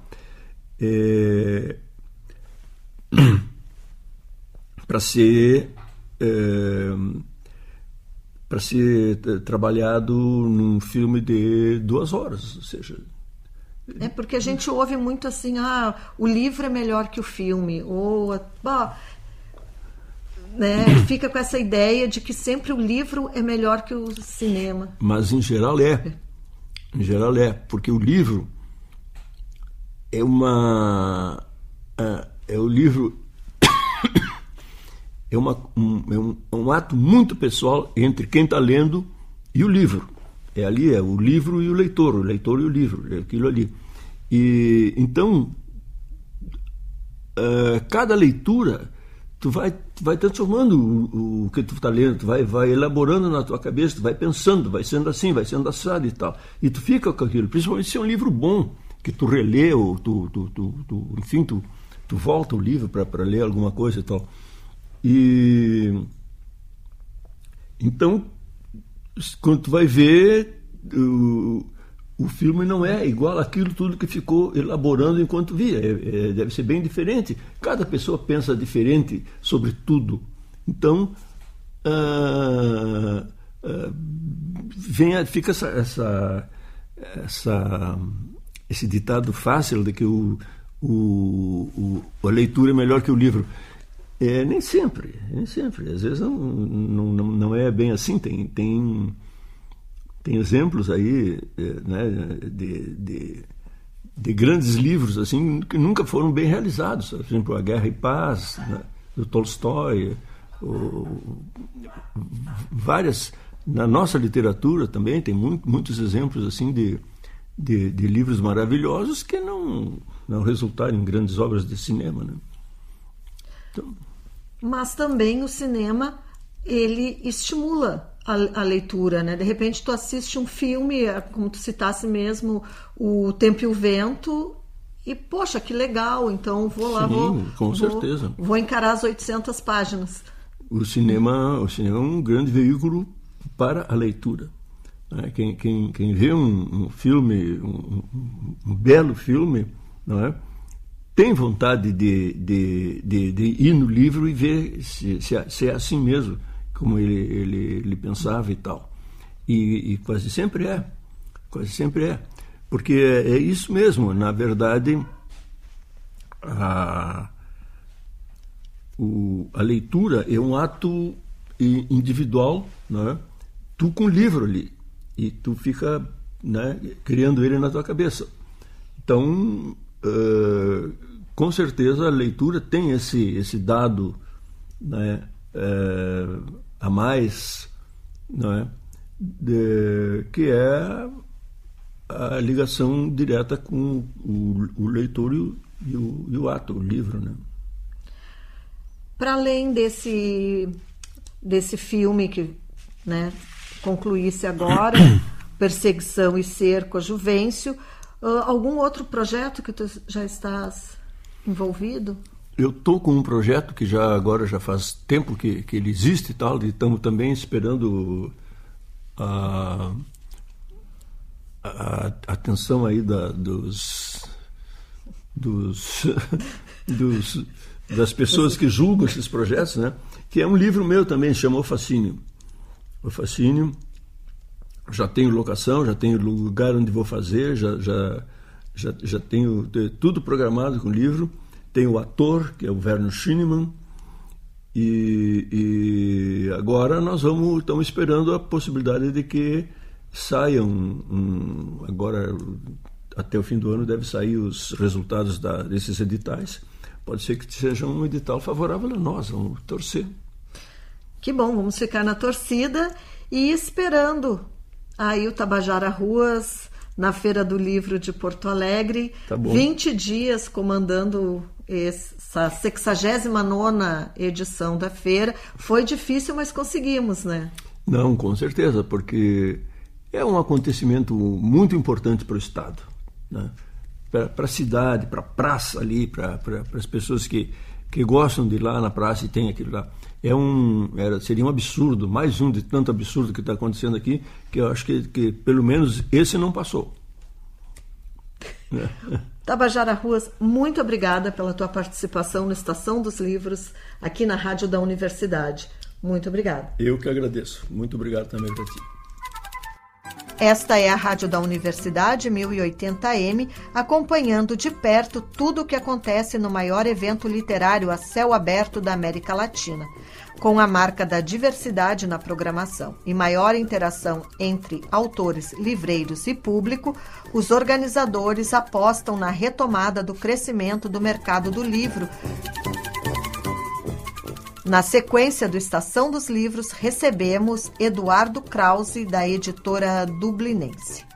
é, para ser é, para ser trabalhado num filme de duas horas, ou seja,
é porque a gente ouve muito assim, ah, o livro é melhor que o filme, ou bah, né, fica com essa ideia de que sempre o livro é melhor que o cinema.
Mas em geral é. Em geral é, porque o livro é uma. É, é o livro. é, uma, um, é, um, é um ato muito pessoal entre quem está lendo e o livro. É ali, é o livro e o leitor, o leitor e o livro, é aquilo ali. E então, uh, cada leitura tu vai, tu vai transformando o, o que tu está lendo, tu vai, vai elaborando na tua cabeça, tu vai pensando, vai sendo assim, vai sendo assado e tal. E tu fica com aquilo, principalmente se é um livro bom, que tu relê, ou tu, tu, tu, tu enfim, tu, tu volta o livro para ler alguma coisa e tal. E então, quando tu vai ver, o, o filme não é igual aquilo tudo que ficou elaborando enquanto via. É, é, deve ser bem diferente. Cada pessoa pensa diferente sobre tudo. Então, ah, ah, vem, fica essa, essa, essa, esse ditado fácil de que o, o, o, a leitura é melhor que o livro. É, nem sempre, nem sempre. Às vezes não, não, não é bem assim. Tem, tem tem exemplos aí eh, né, de, de, de, grandes livros assim que nunca foram bem realizados. Por exemplo, A Guerra e Paz, né, do Tolstói, o, várias na nossa literatura também tem muito, muitos exemplos assim de, de, de, livros maravilhosos que não não resultaram em grandes obras de cinema, né?
Então... Mas também o cinema ele estimula a, a, leitura, né? De repente tu assiste um filme, é, como tu citasse mesmo, o Tempo e o Vento, e poxa, que legal, então vou lá,
Sim,
vou,
com certeza.
Vou encarar as 800 páginas.
O cinema, o cinema é um grande veículo para a leitura. Né? Quem, quem, quem vê um, um filme, um, um, belo filme, não é? tem vontade de, de, de, de, ir no livro e ver se, se, é, se é assim mesmo como ele, ele, ele pensava e tal. E, e, quase sempre é, quase sempre é. Porque é, é isso mesmo, na verdade, a, o, a leitura é um ato individual, não é? tu com o livro ali. e tu fica né, criando ele na tua cabeça. Então, uh, com certeza a leitura tem esse, esse dado né, uh, a mais, né, de, que é a ligação direta com o, o leitor e o, e o, e o ato, o livro. Né?
Para além desse, desse filme que né, concluísse agora, Perseguição e Cerco a Juvencio, uh, algum outro projeto que tu já estás envolvido?
Eu estou com um projeto que já agora já faz tempo que, que ele existe e tal, e estamos também esperando a, a, atenção aí da, dos, dos, dos, das pessoas que julgam esses projetos, né? que é um livro meu também, chamou Fascínio. O Fascínio, já tenho locação, já tenho lugar onde vou fazer, já, já, já, já tenho tudo programado com o livro. Tenho o ator, que é o Werner Schinemann, e, e, agora nós vamos estamos esperando a possibilidade de que saia um, um, agora até o fim do ano deve sair os resultados da, desses editais. Pode ser que seja um edital favorável a nós vamos torcer.
Que bom vamos ficar na torcida e esperando aí o Tabajara Ruas na Feira do Livro de Porto Alegre. Tá 20 dias comandando essa 69 edição da feira. Foi difícil, mas conseguimos, né?
Não, com certeza, porque é um acontecimento muito importante para o Estado. Né? Para a cidade, para a praça ali, para as pessoas que, que gostam de ir lá na praça e tem aquilo lá. É um, era, seria um absurdo, mais um de tanto absurdo que está acontecendo aqui, que eu acho que, que pelo menos esse não passou.
Tabajara Ruas, muito obrigada pela tua participação no Estação dos Livros, aqui na Rádio da Universidade. Muito obrigada.
Eu que agradeço. Muito obrigado também para ti.
Esta é a Rádio da Universidade 1080M, acompanhando de perto tudo o que acontece no maior evento literário a céu aberto da América Latina com a marca da diversidade na programação e maior interação entre autores, livreiros e público, os organizadores apostam na retomada do crescimento do mercado do livro. Na sequência do Estação dos Livros, recebemos Eduardo Krause, da editora Dublinense.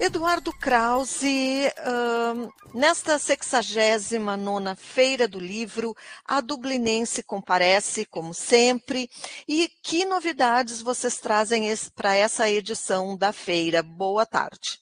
Eduardo Krause, uh, nesta 69 Feira do Livro, a Dublinense comparece, como sempre. E que novidades vocês trazem para essa edição da feira? Boa tarde.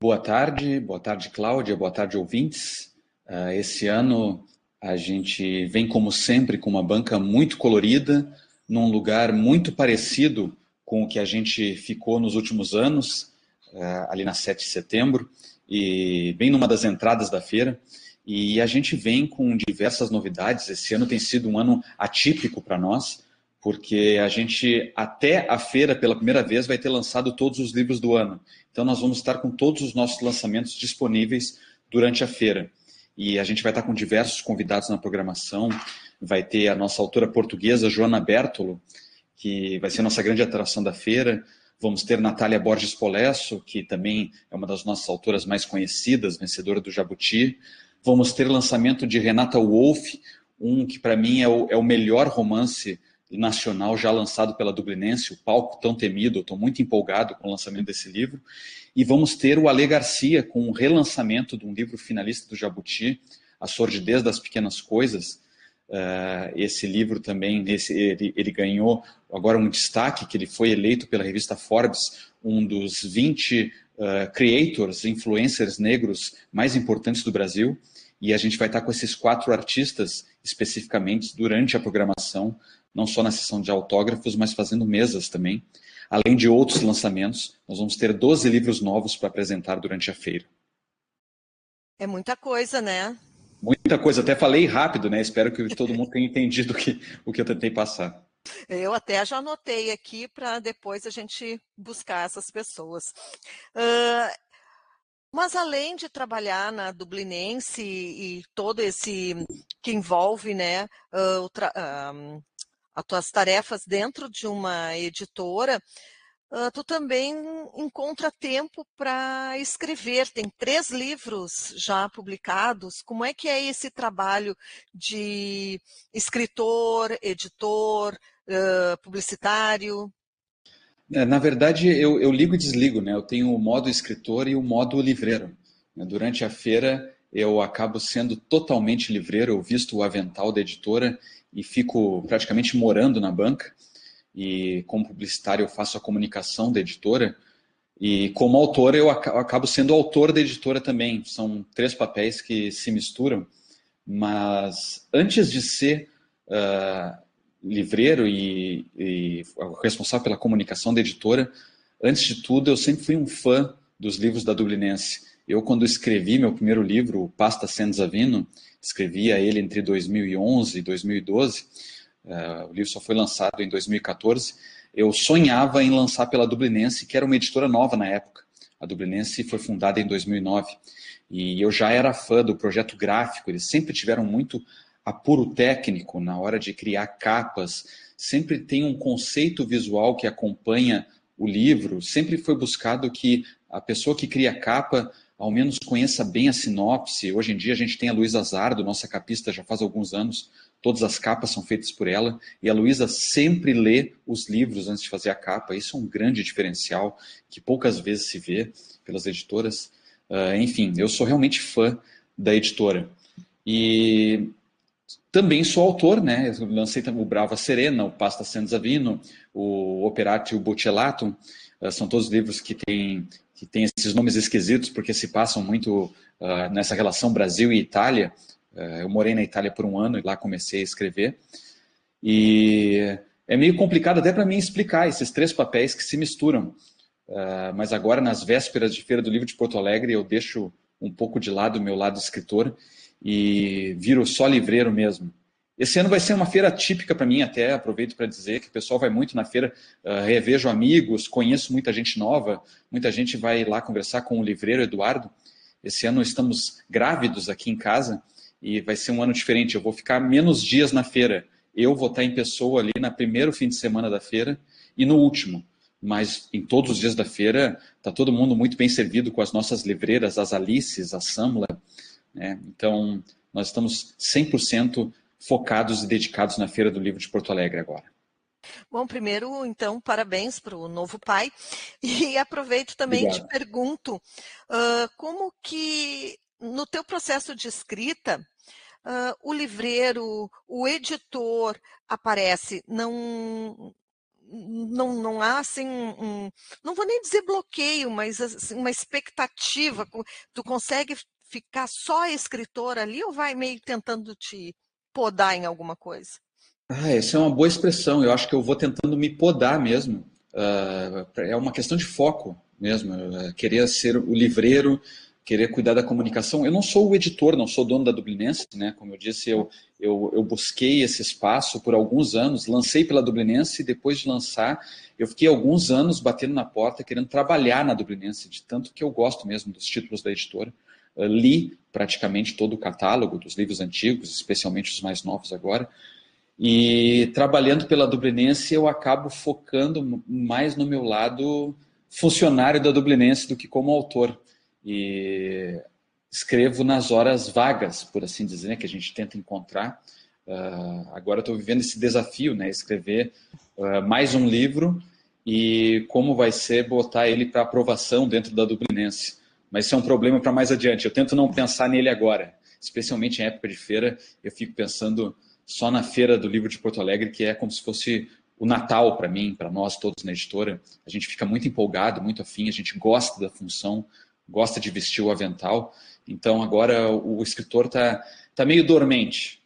Boa tarde, boa tarde, Cláudia, boa tarde, ouvintes. Uh, esse ano a gente vem, como sempre, com uma banca muito colorida, num lugar muito parecido com o que a gente ficou nos últimos anos é, ali na 7 de setembro, e bem numa das entradas da feira. E a gente vem com diversas novidades. Esse ano tem sido um ano atípico para nós, porque a gente, até a feira, pela primeira vez, vai ter lançado todos os livros do ano. Então, nós vamos estar com todos os nossos lançamentos disponíveis durante a feira. E a gente vai estar com diversos convidados na programação. Vai ter a nossa autora portuguesa, Joana Bertolo, que vai ser nossa grande atração da feira. Vamos ter Natália Borges Polesso, que também é uma das nossas autoras mais conhecidas, vencedora do Jabuti. Vamos ter lançamento de Renata Wolff, um que para mim é o, é o, melhor romance nacional já lançado pela Dublinense, O Palco Tão Temido. Estou muito empolgado com o lançamento desse livro. E vamos ter o Ale Garcia com um relançamento de um livro finalista do Jabuti, A Sordidez das Pequenas Coisas, Uh, esse livro também, esse, ele, ele, ganhou agora um destaque, que ele foi eleito pela revista Forbes, um dos 20 uh, eh, creators, influencers negros mais importantes do Brasil. E a gente vai estar com esses quatro artistas especificamente durante a programação, não só na sessão de autógrafos, mas fazendo mesas também. Além de outros lançamentos, nós vamos ter 12 livros novos para apresentar durante a feira.
É muita coisa, né?
Muita coisa, até falei rápido, né? Espero que todo mundo tenha entendido o que, o que eu tentei passar.
Eu até já anotei aqui para depois a gente buscar essas pessoas. Uh, mas além de trabalhar na Dublinense e, todo esse que envolve né, uh, uh, as tuas tarefas dentro de uma editora, uh, tu também encontra tempo para escrever. Tem três livros já publicados. Como é que é esse trabalho de escritor, editor, uh, publicitário?
É, na verdade, eu, eu, ligo e desligo, né? Eu tenho o modo escritor e o modo livreiro. Durante a feira, eu acabo sendo totalmente livreiro, eu visto o avental da editora e fico praticamente morando na banca. E como publicitário, eu faço a comunicação da editora. E como autor, eu acabo sendo autor da editora também. São três papéis que se misturam. Mas antes de ser uh, livreiro e, e responsável pela comunicação da editora, antes de tudo, eu sempre fui um fã dos livros da Dublinense. Eu, quando escrevi meu primeiro livro, Pasta Senzavino, escrevia ele entre 2011 e 2012, uh, o livro só foi lançado em 2014, eu sonhava em lançar pela Dublinense, que era uma editora nova na época. A Dublinense foi fundada em 2009 e eu já era fã do projeto gráfico, eles sempre tiveram muito apuro técnico na hora de criar capas, sempre tem um conceito visual que acompanha o livro, sempre foi buscado que a pessoa que cria capa ao menos conheça bem a sinopse. Hoje em dia a gente tem a Luísa Zardo, nossa capista já faz alguns anos, todas as capas são feitas por ela, e a Luísa sempre lê os livros antes de fazer a capa. Isso é um grande diferencial que poucas vezes se vê pelas editoras. Uh, enfim, eu sou realmente fã da editora. E também sou autor, né? Eu lancei o Brava Serena, o Pasta Senzavino, o Operati e o Bocellato. Uh, são todos livros que têm que tem esses nomes esquisitos porque se passam muito uh, nessa relação Brasil e Itália. Uh, eu morei na Itália por um ano e lá comecei a escrever. E é meio complicado até para mim explicar esses três papéis que se misturam. Uh, mas agora, nas vésperas de Feira do Livro de Porto Alegre, eu deixo um pouco de lado o meu lado escritor e viro só livreiro mesmo. Esse ano vai ser uma feira típica para mim, até aproveito para dizer que o pessoal vai muito na feira, uh, revejo amigos, conheço muita gente nova, muita gente vai lá conversar com o livreiro Eduardo. Esse ano estamos grávidos aqui em casa e vai ser um ano diferente. Eu vou ficar menos dias na feira. Eu vou estar em pessoa ali no primeiro fim de semana da feira e no último. Mas em todos os dias da feira está todo mundo muito bem servido com as nossas livreiras, as Alices, a Samla. Né? Então, nós estamos 100% focados e dedicados na Feira do Livro de Porto Alegre agora.
Bom, primeiro, então, parabéns para o novo pai. E aproveito também e te pergunto, uh, como que no teu processo de escrita, uh, o livreiro, o editor aparece, não, não, não há assim, um, não vou nem dizer bloqueio, mas assim, uma expectativa, tu consegue ficar só escritor ali ou vai meio tentando te podar em alguma coisa?
Ah, essa é uma boa expressão. Eu acho que eu vou tentando me podar mesmo. Uh, é uma questão de foco mesmo. Uh, querer ser o livreiro, querer cuidar da comunicação. Eu não sou o editor, não sou dono da Dublinense, né? Como eu disse, eu, eu, eu busquei esse espaço por alguns anos, lancei pela Dublinense e depois de lançar, eu fiquei alguns anos batendo na porta, querendo trabalhar na Dublinense, de tanto que eu gosto mesmo dos títulos da editora. Li praticamente todo o catálogo dos livros antigos, especialmente os mais novos agora. E trabalhando pela Dublinense, eu acabo focando mais no meu lado funcionário da Dublinense do que como autor. E escrevo nas horas vagas, por assim dizer, né, que a gente tenta encontrar. Uh, agora estou vivendo esse desafio, né, escrever uh, mais um livro e como vai ser botar ele para aprovação dentro da Dublinense mas isso é um problema para mais adiante. Eu tento não pensar nele agora, especialmente em época de feira. Eu fico pensando só na feira do livro de Porto Alegre, que é como se fosse o Natal para mim, para nós todos na editora. A gente fica muito empolgado, muito afim, a gente gosta da função, gosta de vestir o avental. Então agora o escritor está tá meio dormente.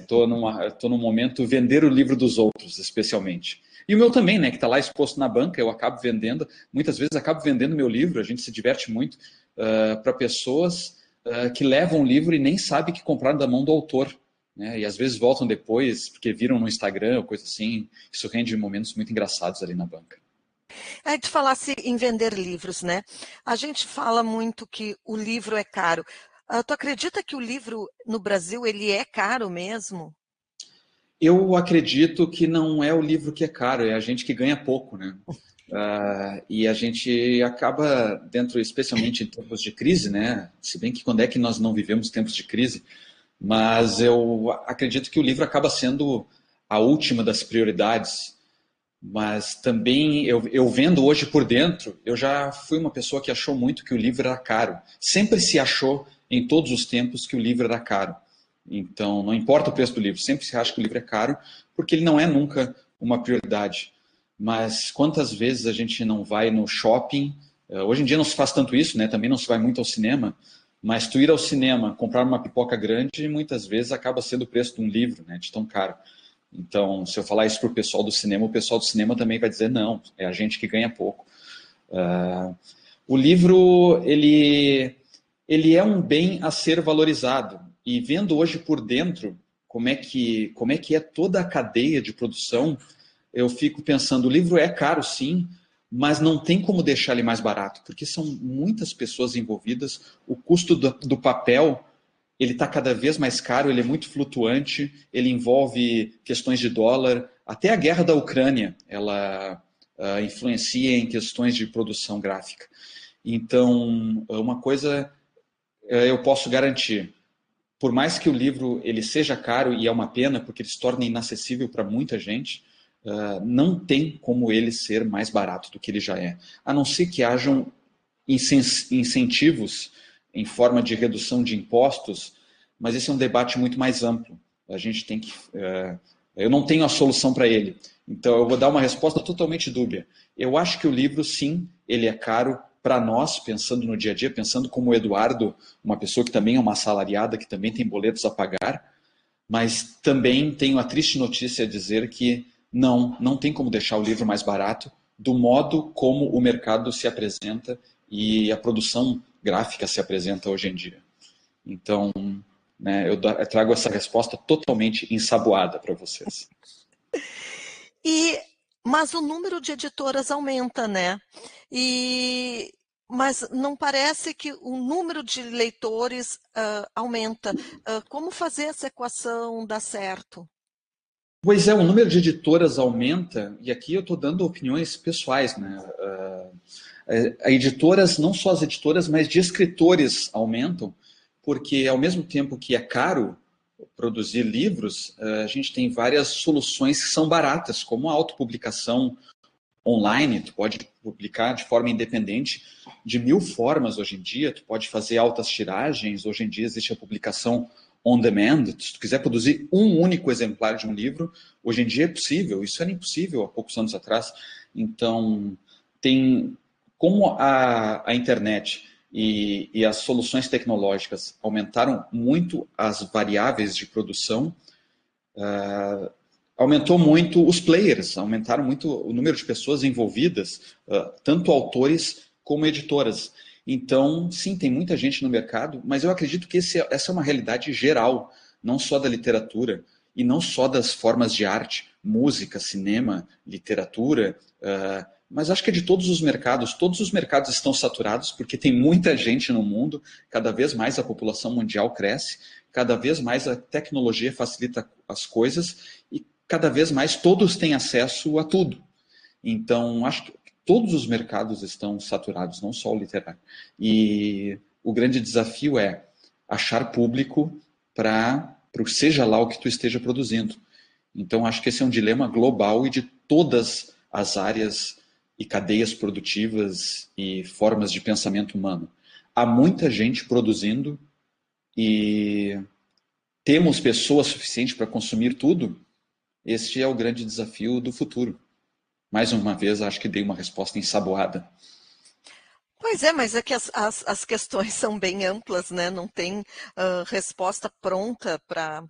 Estou né? tô num momento vender o livro dos outros, especialmente. E o meu também, né, que está lá exposto na banca, eu acabo vendendo, muitas vezes acabo vendendo meu livro, a gente se diverte muito uh, para pessoas uh, que levam o livro e nem sabem que compraram da mão do autor. Né? E às vezes voltam depois, porque viram no Instagram ou coisa assim. Isso rende momentos muito engraçados ali na banca.
É, de falasse em vender livros, né? A gente fala muito que o livro é caro. Uh, tu acredita que o livro no Brasil ele é caro mesmo?
Eu acredito que não é o livro que é caro, é a gente que ganha pouco, né? Uh, e a gente acaba dentro, especialmente em tempos de crise, né? Se bem que quando é que nós não vivemos tempos de crise, mas eu acredito que o livro acaba sendo a última das prioridades. Mas também eu, eu vendo hoje por dentro, eu já fui uma pessoa que achou muito que o livro era caro. Sempre se achou em todos os tempos que o livro era caro. Então, não importa o preço do livro, sempre se acha que o livro é caro, porque ele não é nunca uma prioridade. Mas quantas vezes a gente não vai no shopping? Eh, hoje em dia não se faz tanto isso, né? Também não se vai muito ao cinema, mas tu ir ao cinema, comprar uma pipoca grande, muitas vezes acaba sendo o preço de um livro, né? De tão caro. Então, se eu falar isso para o pessoal do cinema, o pessoal do cinema também vai dizer não, é a gente que ganha pouco. Uh, o livro ele ele é um bem a ser valorizado e vendo hoje por dentro como é que como é que é toda a cadeia de produção, eu fico pensando, o livro é caro sim, mas não tem como deixar ele mais barato, porque são muitas pessoas envolvidas, o custo do, do papel ele está cada vez mais caro, ele é muito flutuante, ele envolve questões de dólar, até a guerra da Ucrânia, ela uh, influencia em questões de produção gráfica. Então, uma coisa uh, eu posso garantir, por mais que o livro ele seja caro e é uma pena porque ele se torna inacessível para muita gente, uh, não tem como ele ser mais barato do que ele já é, a não ser que hajam incentivos em forma de redução de impostos, mas esse é um debate muito mais amplo. A gente tem que. Uh, eu não tenho a solução para ele, então eu vou dar uma resposta totalmente dúbia. Eu acho que o livro, sim, ele é caro para nós, pensando no dia a dia, pensando como o Eduardo, uma pessoa que também é uma assalariada, que também tem boletos a pagar, mas também tenho a triste notícia a dizer que não, não tem como deixar o livro mais barato do modo como o mercado se apresenta e a produção gráfica se apresenta hoje em dia. Então, né, eu trago essa resposta totalmente ensaboada para vocês.
E mas o número de editoras aumenta, né? E mas não parece que o número de leitores uh, aumenta. Uh, como fazer essa equação dar certo?
Pois é, o número de editoras aumenta, e aqui eu estou dando opiniões pessoais, né? Uh, editoras, não só as editoras, mas de escritores aumentam, porque ao mesmo tempo que é caro produzir livros, eh, a gente tem várias soluções que são baratas, como a autopublicação online, tu pode publicar de forma independente de mil formas hoje em dia, tu pode fazer altas tiragens, hoje em dia existe a publicação on demand, se tu quiser produzir um único exemplar de um livro, hoje em dia é possível, isso era impossível há poucos anos atrás, então tem como a, a internet e, e, as soluções tecnológicas aumentaram muito as variáveis de produção, uh, aumentou muito os players, aumentaram muito o número de pessoas envolvidas, uh, tanto autores como editoras. Então, sim, tem muita gente no mercado, mas eu acredito que esse, essa é uma realidade geral, não só da literatura e não só das formas de arte, música, cinema, literatura. Uh, mas acho que é de todos os mercados. Todos os mercados estão saturados porque tem muita gente no mundo, cada vez mais a população mundial cresce, cada vez mais a tecnologia facilita as coisas e cada vez mais todos têm acesso a tudo. Então, acho que todos os mercados estão saturados, não só o literário. E o grande desafio é achar público para seja lá o que tu esteja produzindo. Então, acho que esse é um dilema global e de todas as áreas e cadeias produtivas e formas de pensamento humano. Há muita gente produzindo e temos pessoas suficientes para consumir tudo? Este é o grande desafio do futuro. Mais uma vez, acho que dei uma resposta ensaboada.
Pois é, mas é que as, as, as questões são bem amplas, né? Não tem uh, resposta pronta para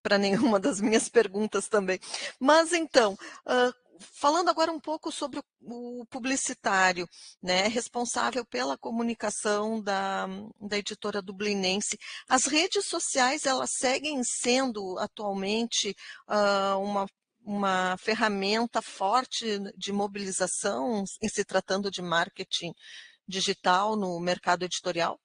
para nenhuma das minhas perguntas também. Mas então, uh, falando agora um pouco sobre o, publicitário, né, responsável pela comunicação da, da editora dublinense, as redes sociais elas seguem sendo atualmente uh, uma uma ferramenta forte de mobilização em se tratando de marketing digital no mercado editorial?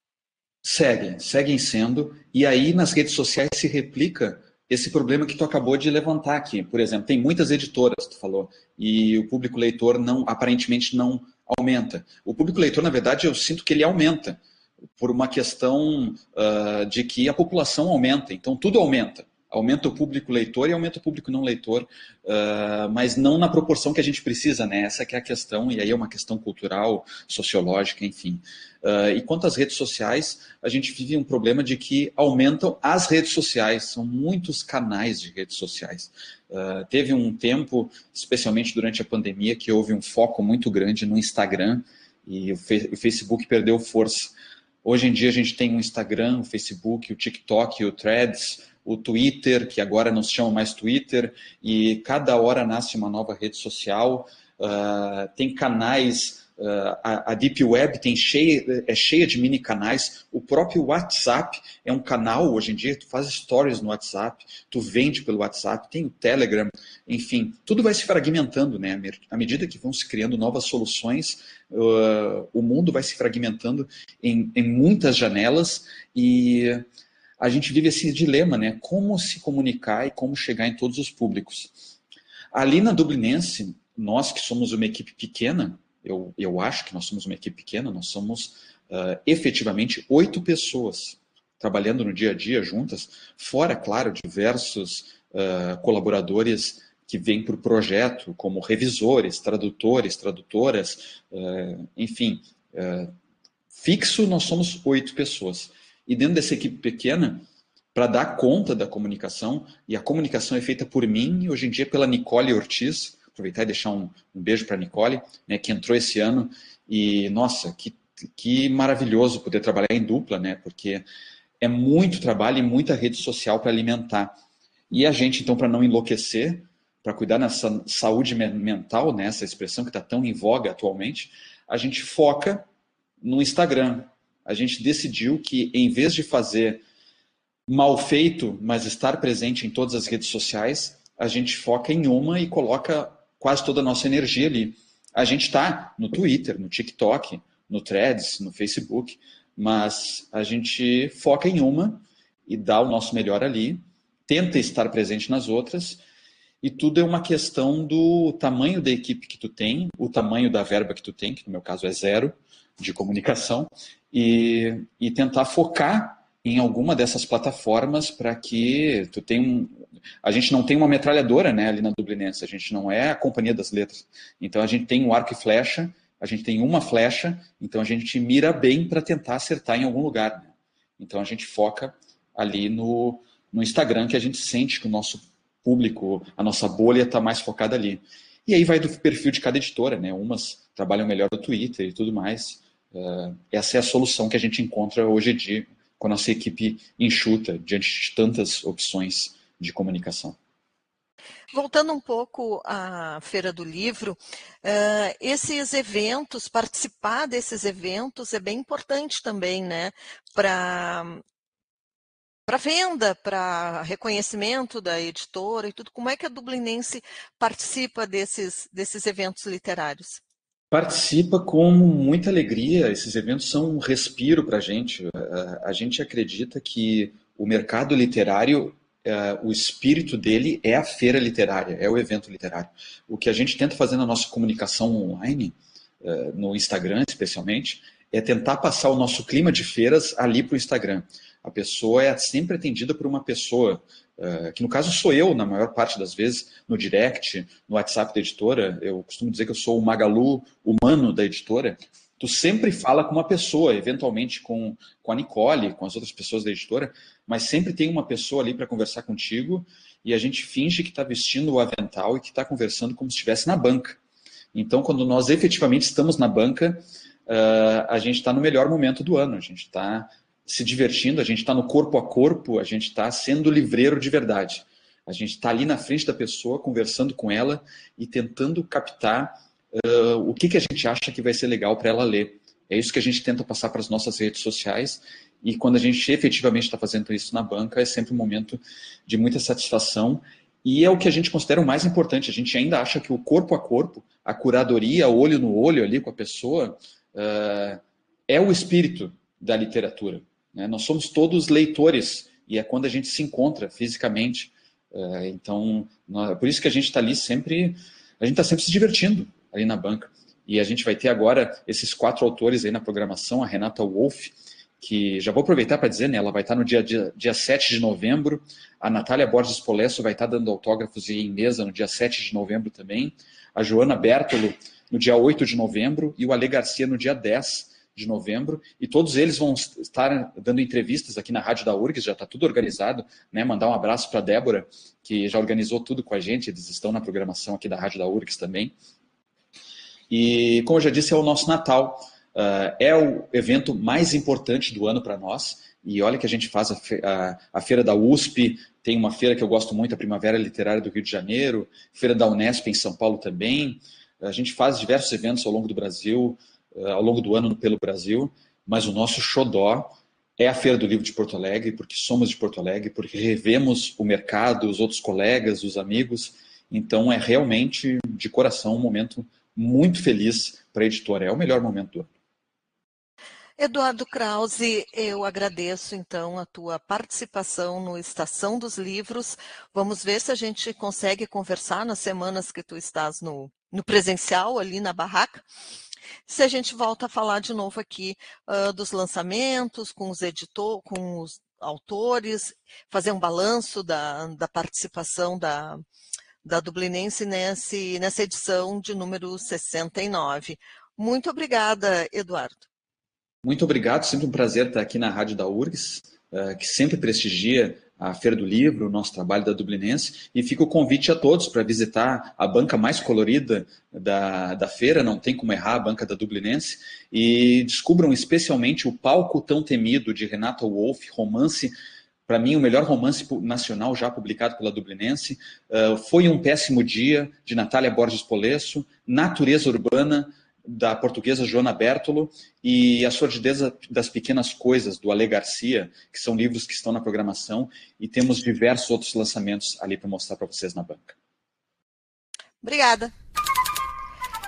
Seguem, seguem sendo, e aí nas redes sociais se replica esse problema que tu acabou de levantar aqui. Por exemplo, tem muitas editoras, tu falou, e o público leitor não aparentemente não aumenta. O público leitor, na verdade, eu sinto que ele aumenta por uma questão uh, de que a população aumenta, então tudo aumenta aumenta o público leitor e aumenta o público não leitor, uh, mas não na proporção que a gente precisa, né? Essa que é a questão, e aí é uma questão cultural, sociológica, enfim. Uh, e quanto às redes sociais, a gente vive um problema de que aumentam as redes sociais, são muitos canais de redes sociais. Uh, teve um tempo, especialmente durante a pandemia, que houve um foco muito grande no Instagram e o, o Facebook perdeu força. Hoje em dia a gente tem o Instagram, o Facebook, o TikTok, o Threads, o Twitter, que agora não se chama mais Twitter, e cada hora nasce uma nova rede social, uh, tem canais. Uh, a, a, Deep Web tem cheia, é cheia de mini canais. O próprio WhatsApp é um canal hoje em dia. Tu faz stories no WhatsApp, tu vende pelo WhatsApp, tem o Telegram, enfim, tudo vai se fragmentando, né? À medida que vão se criando novas soluções, uh, o mundo vai se fragmentando em, em muitas janelas e a gente vive esse dilema, né? Como se comunicar e como chegar em todos os públicos. Ali na Dublinense, nós que somos uma equipe pequena, eu, eu acho que nós somos uma equipe pequena, nós somos uh, efetivamente oito pessoas trabalhando no dia a dia juntas, fora, claro, diversos uh, colaboradores que vêm para o projeto, como revisores, tradutores, tradutoras, uh, enfim, fixo nós somos oito pessoas. E dentro dessa equipe pequena, para dar conta da comunicação, e a comunicação é feita por mim e hoje em dia pela Nicole Ortiz, aproveitar e deixar um, um beijo para a Nicole, né, que entrou esse ano, e nossa, que, que maravilhoso poder trabalhar em dupla, né, porque é muito trabalho e muita rede social para alimentar. E a gente, então, para não enlouquecer, para cuidar nessa saúde mental, né, essa expressão que está tão em voga atualmente, a gente foca no Instagram, a gente decidiu que, em vez de fazer mal feito, mas estar presente em todas as redes sociais, a gente foca em uma e coloca quase toda a nossa energia ali. A gente está no Twitter, no TikTok, no Threads, no Facebook, mas a gente foca em uma e dá o nosso melhor ali, tenta estar presente nas outras, e tudo é uma questão do tamanho da equipe que tu tem, o tamanho da verba que tu tem, que no meu caso é zero, de comunicação e, e tentar focar em alguma dessas plataformas para que tu tenha um, a gente não tem uma metralhadora né, ali na Dublinense, a gente não é a companhia das letras. Então a gente tem um arco e flecha, a gente tem uma flecha, então a gente mira bem para tentar acertar em algum lugar. Né? Então a gente foca ali no, no Instagram, que a gente sente que o nosso público, a nossa bolha está mais focada ali. E aí vai do perfil de cada editora, né? Umas trabalham melhor no Twitter e tudo mais. Uh, essa é a solução que a gente encontra hoje em dia com a nossa equipe enxuta, diante de tantas opções de comunicação.
Voltando um pouco à Feira do Livro, uh, esses eventos, participar desses eventos é bem importante também, né? Para para venda, para reconhecimento da editora e tudo. Como é que a Dublinense participa desses, desses eventos literários?
Participa com muita alegria. Esses eventos são um respiro para a gente. A gente acredita que o mercado literário, é, o espírito dele é a feira literária, é o evento literário. O que a gente tenta fazer na nossa comunicação online, é, no Instagram especialmente, é tentar passar o nosso clima de feiras ali para o Instagram a pessoa é sempre atendida por uma pessoa, que no caso sou eu, na maior parte das vezes, no direct, no WhatsApp da editora. Eu costumo dizer que eu sou o Magalu humano da editora. Tu sempre fala com uma pessoa, eventualmente com, com a Nicole, com as outras pessoas da editora, mas sempre tem uma pessoa ali para conversar contigo e a gente finge que está vestindo o avental e que está conversando como se estivesse na banca. Então, quando nós efetivamente estamos na banca, uh, a gente está no melhor momento do ano. A gente está se divertindo, a gente está no corpo a corpo, a gente está sendo livreiro de verdade. A gente está ali na frente da pessoa, conversando com ela e tentando captar uh, o que, que a gente acha que vai ser legal para ela ler. É isso que a gente tenta passar para as nossas redes sociais. E quando a gente efetivamente está fazendo isso na banca, é sempre um momento de muita satisfação. E é o que a gente considera o mais importante. A gente ainda acha que o corpo a corpo, a curadoria, olho no olho ali com a pessoa, uh, é o espírito da literatura. Né? Nós somos todos leitores, e é quando a gente se encontra fisicamente Uh, então, nós, por isso que a gente está ali sempre, a gente está sempre se divertindo ali na banca. E a gente vai ter agora esses quatro autores aí na programação, a Renata Wolff, que já vou aproveitar para dizer, né, ela vai estar no dia, dia, dia 7 de novembro, a Natália Borges Polesso vai estar dando autógrafos em mesa no dia 7 de novembro também, a Joana Bertolo no dia 8 de novembro e o Ale Garcia no dia 10 de novembro, e todos eles vão estar dando entrevistas aqui na Rádio da URGS, já está tudo organizado, né? Mandar um abraço para a Débora, que já organizou tudo com a gente, eles estão na programação aqui da Rádio da URGS também. E, como eu já disse, é o nosso Natal. Uh, é o evento mais importante do ano para nós. E olha que a gente faz a, fe a, a, feira da USP, tem uma feira que eu gosto muito, a Primavera Literária do Rio de Janeiro, feira da Unesp em São Paulo também. A gente faz diversos eventos ao longo do Brasil, ao longo do ano pelo Brasil, mas o nosso xodó é a Feira do Livro de Porto Alegre, porque somos de Porto Alegre, porque revemos o mercado, os outros colegas, os amigos. Então é realmente, de coração, um momento muito feliz para a editora. É o melhor momento do ano.
Eduardo Krause, eu agradeço então a tua participação no Estação dos Livros. Vamos ver se a gente consegue conversar nas semanas que tu estás no, no presencial, ali na barraca. Se a gente volta a falar de novo aqui uh, dos lançamentos, com os editores, com os autores, fazer um balanço da, da participação da, da Dublinense nesse, nessa edição de número 69. Muito obrigada, Eduardo.
Muito obrigado, sempre um prazer estar aqui na Rádio da URGS, que sempre prestigia a Feira do Livro, o nosso trabalho da Dublinense, e fica o convite a todos para visitar a banca mais colorida da, da feira, não tem como errar a banca da Dublinense, e descubram especialmente o Palco Tão Temido, de Renata Wolff, romance para mim, o melhor romance nacional já publicado pela Dublinense. Uh, foi um péssimo dia, de Natália Borges Polesso, Natureza Urbana, da portuguesa Joana Bertolo e A Sordidez das Pequenas Coisas, do Ale Garcia, que são livros que estão na programação, e temos diversos outros lançamentos ali para mostrar para vocês na banca.
Obrigada.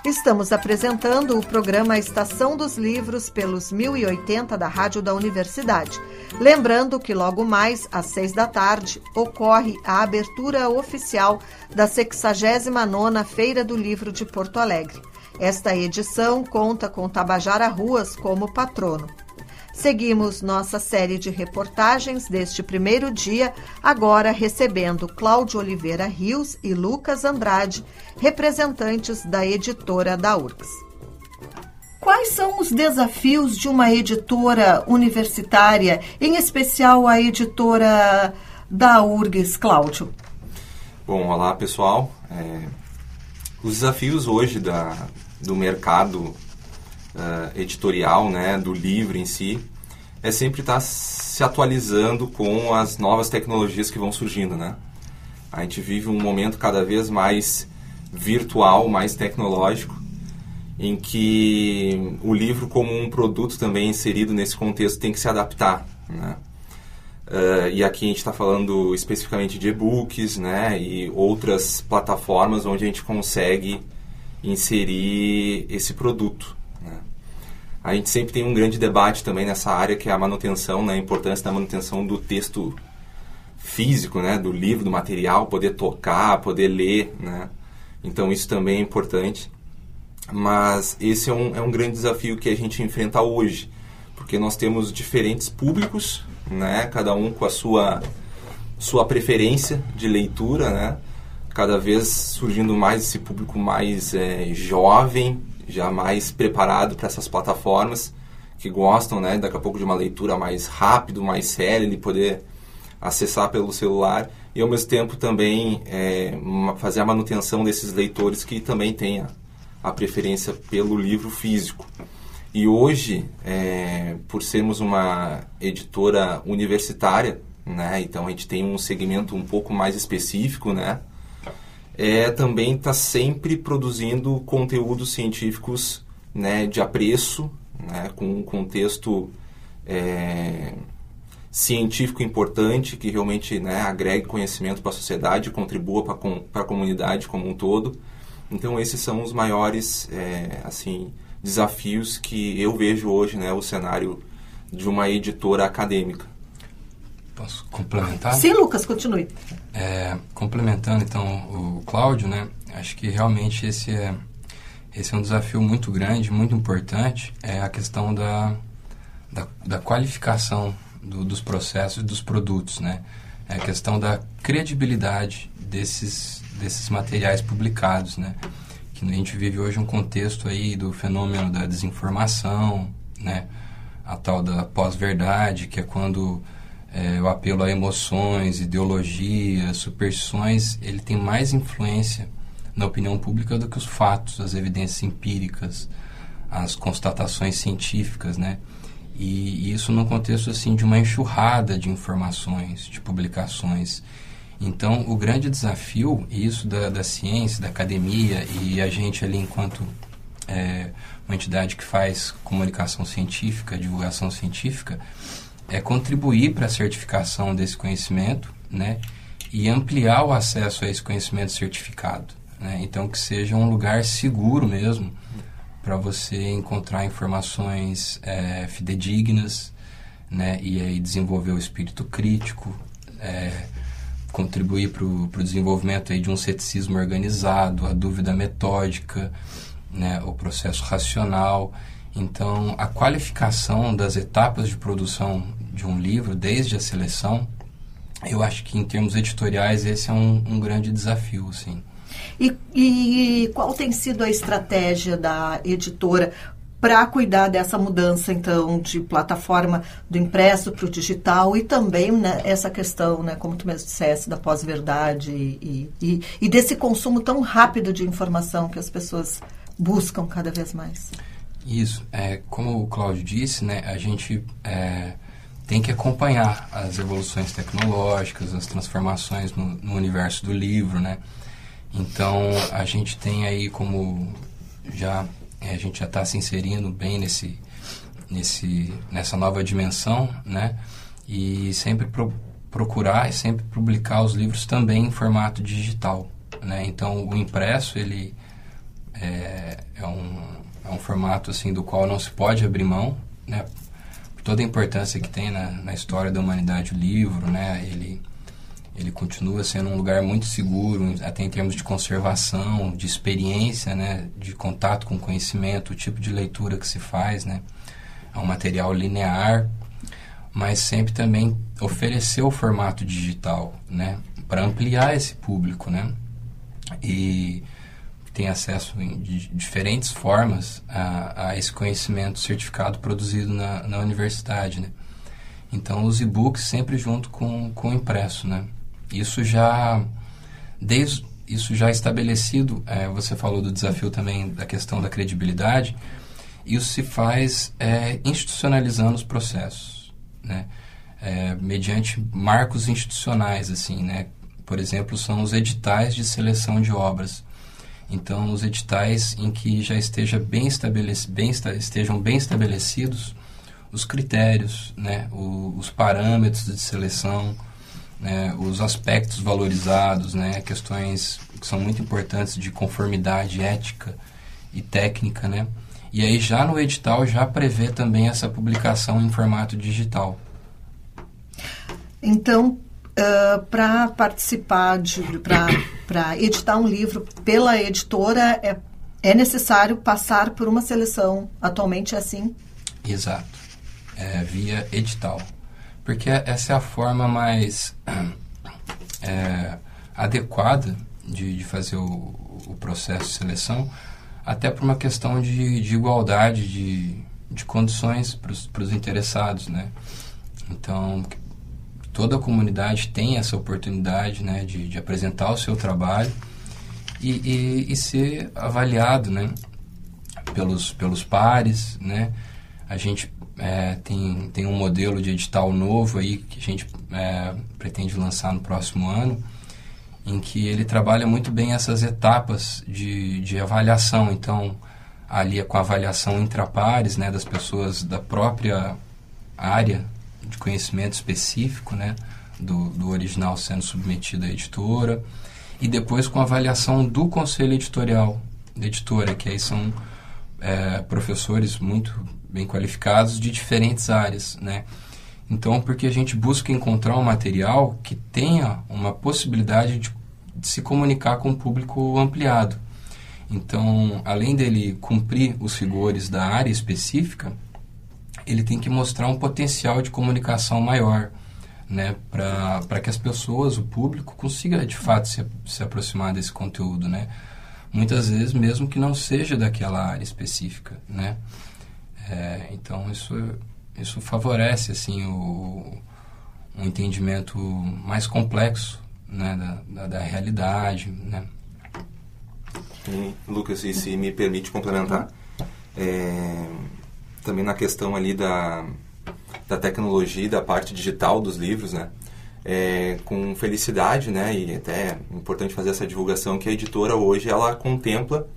Estamos apresentando o programa Estação dos Livros pelos 1080 da Rádio da Universidade. Lembrando que logo mais, às seis da tarde, ocorre a abertura oficial da 69ª Feira do Livro de Porto Alegre. Esta edição conta com Tabajara Ruas como patrono. Seguimos nossa série de reportagens deste primeiro dia, agora recebendo Cláudio Oliveira Rios e Lucas Andrade, representantes da editora da URGS. Quais são os desafios de uma editora universitária, em especial a editora da URGS, Cláudio?
Bom, olá pessoal. É, os desafios hoje da, do mercado uh, editorial, né, do livro em si, é sempre estar tá se atualizando com as novas tecnologias que vão surgindo, né? A gente vive um momento cada vez mais virtual, mais tecnológico, em que o livro como um produto também inserido nesse contexto tem que se adaptar, né? Uh, e aqui a gente está falando especificamente de e-books, né? E outras plataformas onde a gente consegue inserir esse produto. Né? A gente sempre tem um grande debate também nessa área que é a manutenção, né? a importância da manutenção do texto físico, né? do livro, do material, poder tocar, poder ler. Né? Então isso também é importante. Mas esse é um, é um grande desafio que a gente enfrenta hoje, porque nós temos diferentes públicos, né? cada um com a sua, sua preferência de leitura, né? Cada vez surgindo mais esse público mais é, jovem, já mais preparado para essas plataformas, que gostam, né, daqui a pouco de uma leitura mais rápido, mais séria, de poder acessar pelo celular e ao mesmo tempo também é, fazer a manutenção desses leitores que também têm a, a preferência pelo livro físico. E hoje, é, por sermos uma editora universitária, né, então a gente tem um segmento um pouco mais específico, né, é também está sempre produzindo conteúdos científicos né, de apreço, né, com um contexto é, científico importante que realmente né, agregue conhecimento para a sociedade, contribua para a comunidade como um todo. Então esses são os maiores é, assim desafios que eu vejo hoje, né, o cenário de uma editora acadêmica.
Posso complementar?
Sim, Lucas, continue.
É, complementando então o Cláudio, né? Acho que realmente esse é esse é um desafio muito grande, muito importante, é a questão da, da, da qualificação do, dos processos e dos produtos, né? É a questão da credibilidade desses, desses materiais publicados, né? Que a gente vive hoje um contexto aí do fenômeno da desinformação, né? A tal da pós-verdade, que é quando é, o apelo a emoções, ideologias, superstições, ele tem mais influência na opinião pública do que os fatos, as evidências empíricas, as constatações científicas, né? E, e isso no contexto assim de uma enxurrada de informações, de publicações. Então, o grande desafio, isso da, da ciência, da academia e a gente ali enquanto é, uma entidade que faz comunicação científica, divulgação científica, é contribuir para a certificação desse conhecimento, né? E ampliar o acesso a esse conhecimento certificado. Né? Então, que seja um lugar seguro mesmo para você encontrar informações é, fidedignas, né? E aí desenvolver o espírito crítico, é, contribuir para o desenvolvimento aí de um ceticismo organizado, a dúvida metódica, né? O processo racional. Então, a qualificação das etapas de produção de um livro, desde a seleção, eu acho que em termos editoriais esse é um, um grande desafio, sim.
E, e, qual tem sido a estratégia da editora para cuidar dessa mudança, então, de plataforma do impresso para o digital e também né, essa questão, né, como tu mesmo disseste, da pós-verdade e, e, e, desse consumo tão rápido de informação que as pessoas buscam cada vez mais?
Isso. É, como o Cláudio disse, né, a gente é, tem que acompanhar as evoluções tecnológicas, as transformações no, no universo do livro, né? Então, a gente tem aí como já é, a gente já está se inserindo bem nesse, nesse, nessa nova dimensão, né? E sempre pro, procurar e sempre publicar os livros também em formato digital, né? Então, o impresso ele é, é um é um formato assim do qual não se pode abrir mão, né? Toda a importância que tem na, na história da humanidade o livro, né? Ele ele continua sendo um lugar muito seguro, até em termos de conservação, de experiência, né? De contato com conhecimento, o tipo de leitura que se faz, né? É um material linear, mas sempre também oferecer o formato digital, né? Para ampliar esse público, né? E tem acesso de diferentes formas a, a, esse conhecimento certificado produzido na, na universidade, né? Então, os e-books sempre junto com, com o impresso, né? Isso já, desde isso já estabelecido, é, você falou do desafio também da questão da credibilidade, isso se faz é, institucionalizando os processos, né? É, mediante marcos institucionais, assim, né? Por exemplo, são os editais de seleção de obras então, os editais em que já esteja bem bem estejam bem estabelecidos os critérios, né, o, os parâmetros de seleção, né, os aspectos valorizados, né, questões que são muito importantes de conformidade ética e técnica, né? E aí já no edital já prevê também essa publicação em formato digital.
Então, uh, para participar, para editar um livro pela editora, é, é necessário passar por uma seleção. Atualmente é assim?
Exato. É, via edital. Porque essa é a forma mais é, adequada de, de fazer o, o, processo de seleção, até por uma questão de, de igualdade de, de condições para os interessados, né? Então, toda a comunidade tem essa oportunidade né, de, de apresentar o seu trabalho e, e, e, ser avaliado né, pelos, pelos pares. Né? A gente é, tem, tem um modelo de edital novo aí que a gente é, pretende lançar no próximo ano, em que ele trabalha muito bem essas etapas de, de avaliação. Então, ali é com a avaliação intrapares né, das pessoas da própria área de conhecimento específico, né, do, do original sendo submetido à editora, e depois com avaliação do conselho editorial da editora, que aí são é, professores muito bem qualificados de diferentes áreas, né. Então, porque a gente busca encontrar um material que tenha uma possibilidade de, de se comunicar com o público ampliado. Então, além dele cumprir os rigores da área específica, ele tem que mostrar um potencial de comunicação maior, né, para que as pessoas, o público, consiga de fato se, se aproximar desse conteúdo, né? Muitas vezes mesmo que não seja daquela área específica, né? É, então isso isso favorece assim o um entendimento mais complexo né, da, da, da realidade, né?
E, Lucas, e se me permite complementar, é, também na questão ali da, da tecnologia, da parte digital dos livros, né? É, com felicidade, né? E até é importante fazer essa divulgação que a editora hoje ela contempla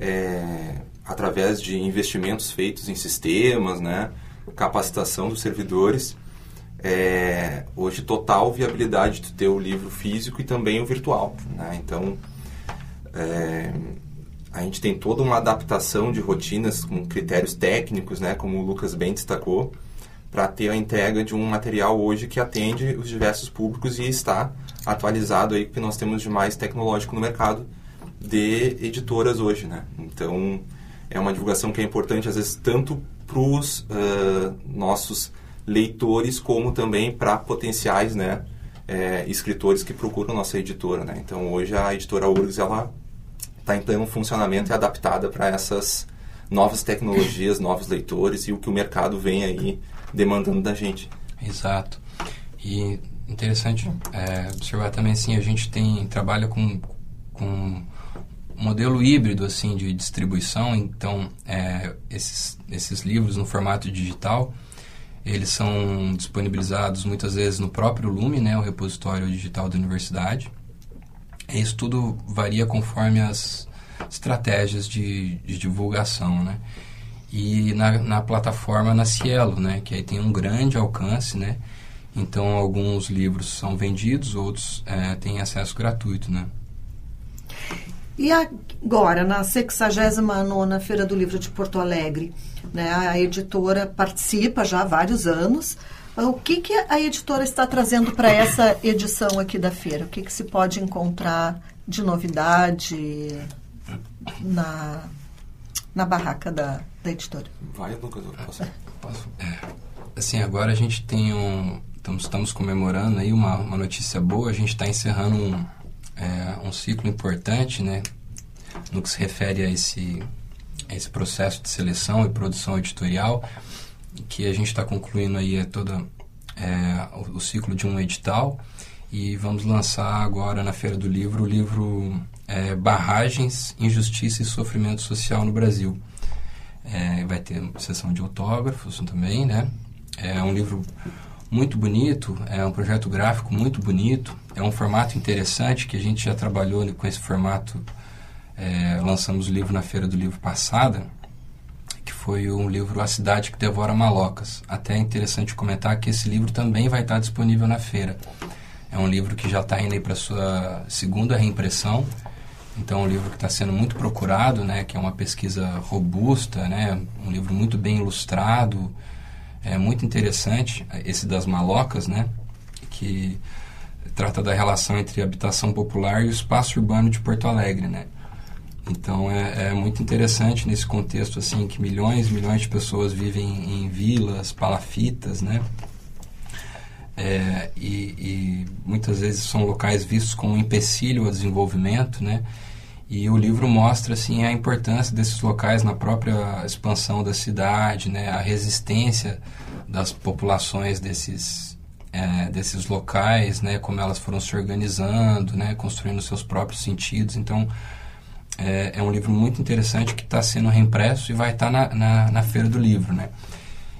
é, através de investimentos feitos em sistemas, né? Capacitação dos servidores, é, hoje total viabilidade de ter o livro físico e também o virtual, né? Então é, a gente tem toda uma adaptação de rotinas com critérios técnicos, né? Como o Lucas bem destacou para ter a entrega de um material hoje que atende os diversos públicos e está atualizado aí que nós temos de mais tecnológico no mercado de editoras hoje, né? Então é uma divulgação que é importante às vezes tanto para os uh, nossos leitores como também para potenciais, né? É, escritores que procuram nossa editora, né? Então hoje a editora URGS ela está em pleno funcionamento e adaptada para essas novas tecnologias, novos leitores e o que o mercado vem aí demandando da gente.
Exato. E interessante é, observar também assim, a gente tem trabalha com, com um modelo híbrido assim de distribuição, então é, esses, esses livros no formato digital eles são disponibilizados muitas vezes no próprio Lume, né, o repositório digital da universidade. Isso tudo varia conforme as estratégias de, de divulgação, né? e na, na plataforma na Cielo, né, que aí tem um grande alcance, né, então alguns livros são vendidos, outros é, têm acesso gratuito, né.
E agora, na 69ª Feira do Livro de Porto Alegre, né, a editora participa já há vários anos. O que, que a editora está trazendo para essa edição aqui da feira? O que, que se pode encontrar de novidade na, na barraca da, da editora.
Vai, Lucas, eu posso?
posso. É, assim, agora a gente tem um... Estamos, estamos comemorando aí uma, uma notícia boa. A gente está encerrando um, é, um ciclo importante, né? No que se refere a esse, a esse processo de seleção e produção editorial, que a gente está concluindo aí é toda é, o, o ciclo de um edital e vamos lançar agora na Feira do Livro o livro é, Barragens, Injustiça e Sofrimento Social no Brasil. É, vai ter sessão de autógrafos também, né? É um livro muito bonito, é um projeto gráfico muito bonito, é um formato interessante que a gente já trabalhou com esse formato. É, lançamos o livro na Feira do Livro passada, foi um livro A Cidade que Devora Malocas. Até é interessante comentar que esse livro também vai estar disponível na feira. É um livro que já está indo para sua segunda reimpressão então, é um livro que está sendo muito procurado, né, que é uma pesquisa robusta, né, um livro muito bem ilustrado, é muito interessante, esse das malocas, né, que trata da relação entre habitação popular e o espaço urbano de Porto Alegre, né. Então, é, é muito interessante nesse contexto, assim, que milhões milhões de pessoas vivem em vilas, palafitas, né, é, e, e, muitas vezes são locais vistos como um empecilho ao desenvolvimento, né? E o livro mostra assim a importância desses locais na própria expansão da cidade, né? A resistência das populações desses é, desses locais, né? Como elas foram se organizando, né? Construindo seus próprios sentidos. Então é, é um livro muito interessante que está sendo reimpresso e vai estar tá na, na, na feira do livro, né?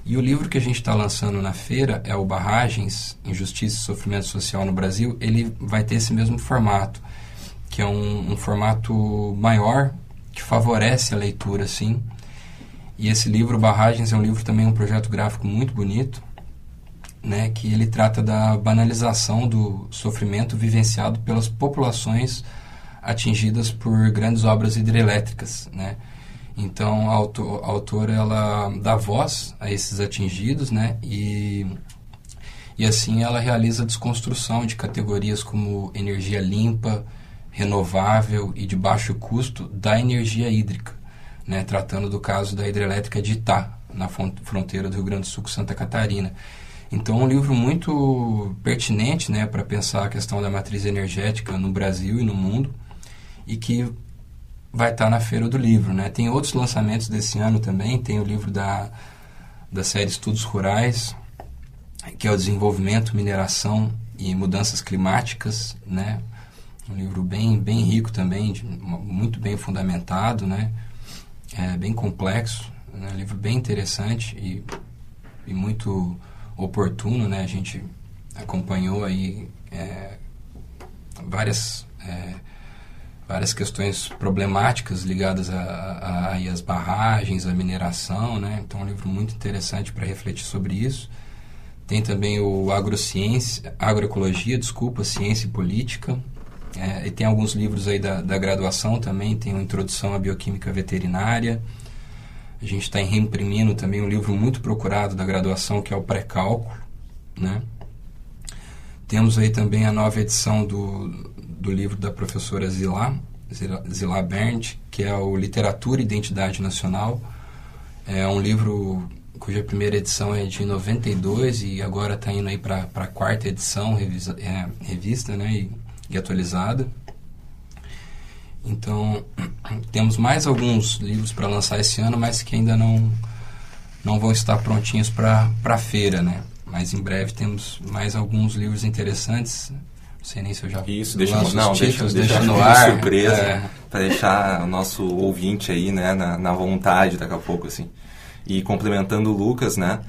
E o livro que a gente está lançando na feira é o Barragens, Injustiça e Sofrimento Social no Brasil. Ele vai ter esse mesmo formato, que é um, um formato maior, que favorece a leitura, assim. E esse livro, Barragens, é um livro também, um projeto gráfico muito bonito, né, que ele trata da banalização do sofrimento vivenciado pelas populações atingidas por grandes obras hidrelétricas, né? Então, a, autor, a autora ela dá voz a esses atingidos, né? E e assim ela realiza a desconstrução de categorias como energia limpa, renovável e de baixo custo da energia hídrica, né, tratando do caso da hidrelétrica de Itá, na fronteira do Rio Grande do Sul com Santa Catarina. Então, um livro muito pertinente né, para pensar a questão da matriz energética no Brasil e no mundo e que vai estar na Feira do Livro. Né? Tem outros lançamentos desse ano também, tem o livro da, da série Estudos Rurais, que é o Desenvolvimento, Mineração e Mudanças Climáticas, né? um livro bem, bem rico também, de, muito bem fundamentado, né? é, bem complexo, né? um livro bem interessante e, e muito oportuno, né? A gente acompanhou aí é, várias é, várias questões problemáticas ligadas a, a, a, às barragens, à mineração, né? Então é um livro muito interessante para refletir sobre isso. Tem também o Agrociência, Agroecologia, desculpa, Ciência e Política. É, e tem alguns livros aí da, da graduação também, tem o Introdução à Bioquímica Veterinária, a gente está reimprimindo também um livro muito procurado da graduação, que é o Pré-Cálculo. Né? Temos aí também a nova edição do, do livro da professora Zilá, Zilá Berndt, que é o Literatura e Identidade Nacional. É um livro cuja primeira edição é de 92 e agora está indo aí para a quarta edição, revisa, é, revista né, e, e atualizada. Então, temos mais alguns livros para lançar esse ano, mas que ainda não, não vão estar prontinhos para a feira, né? Mas em breve temos mais alguns livros interessantes. Não sei nem se eu já
Isso, deixa, não, títulos, deixa, deixa, no ar. surpresa, é. para deixar o nosso ouvinte aí, né, na, na vontade daqui a pouco, assim. E complementando o Lucas, né,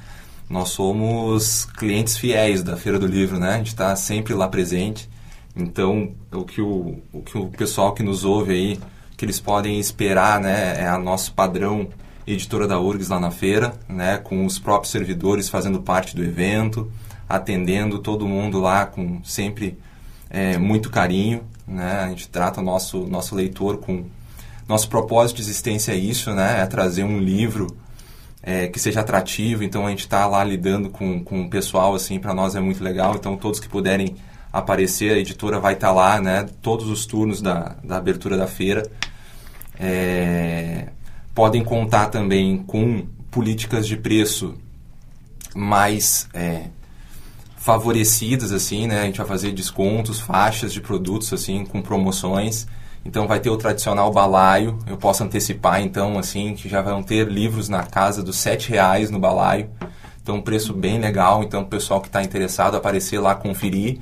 nós somos clientes fiéis da Feira do Livro, né? A gente está sempre lá presente. Então, o que o, o que o pessoal que nos ouve aí, que eles podem esperar, né, é a nosso padrão editora da URGS lá na feira, né, com os próprios servidores fazendo parte do evento, atendendo todo mundo lá com sempre é, muito carinho, né, a gente trata o nosso, nosso leitor com... Nosso propósito de existência é isso, né, é trazer um livro é, que seja atrativo, então a gente está lá lidando com, com o pessoal, assim, para nós é muito legal, então todos que puderem aparecer, a editora vai estar tá lá, né? Todos os turnos da, da abertura da feira. É, podem contar também com políticas de preço mais é, favorecidas, assim, né? A gente vai fazer descontos, faixas de produtos, assim, com promoções. Então vai ter o tradicional balaio, eu posso antecipar, então, assim, que já vão ter livros na casa dos sete reais no balaio. Então, um preço bem legal. Então, o pessoal que está interessado, aparecer lá, conferir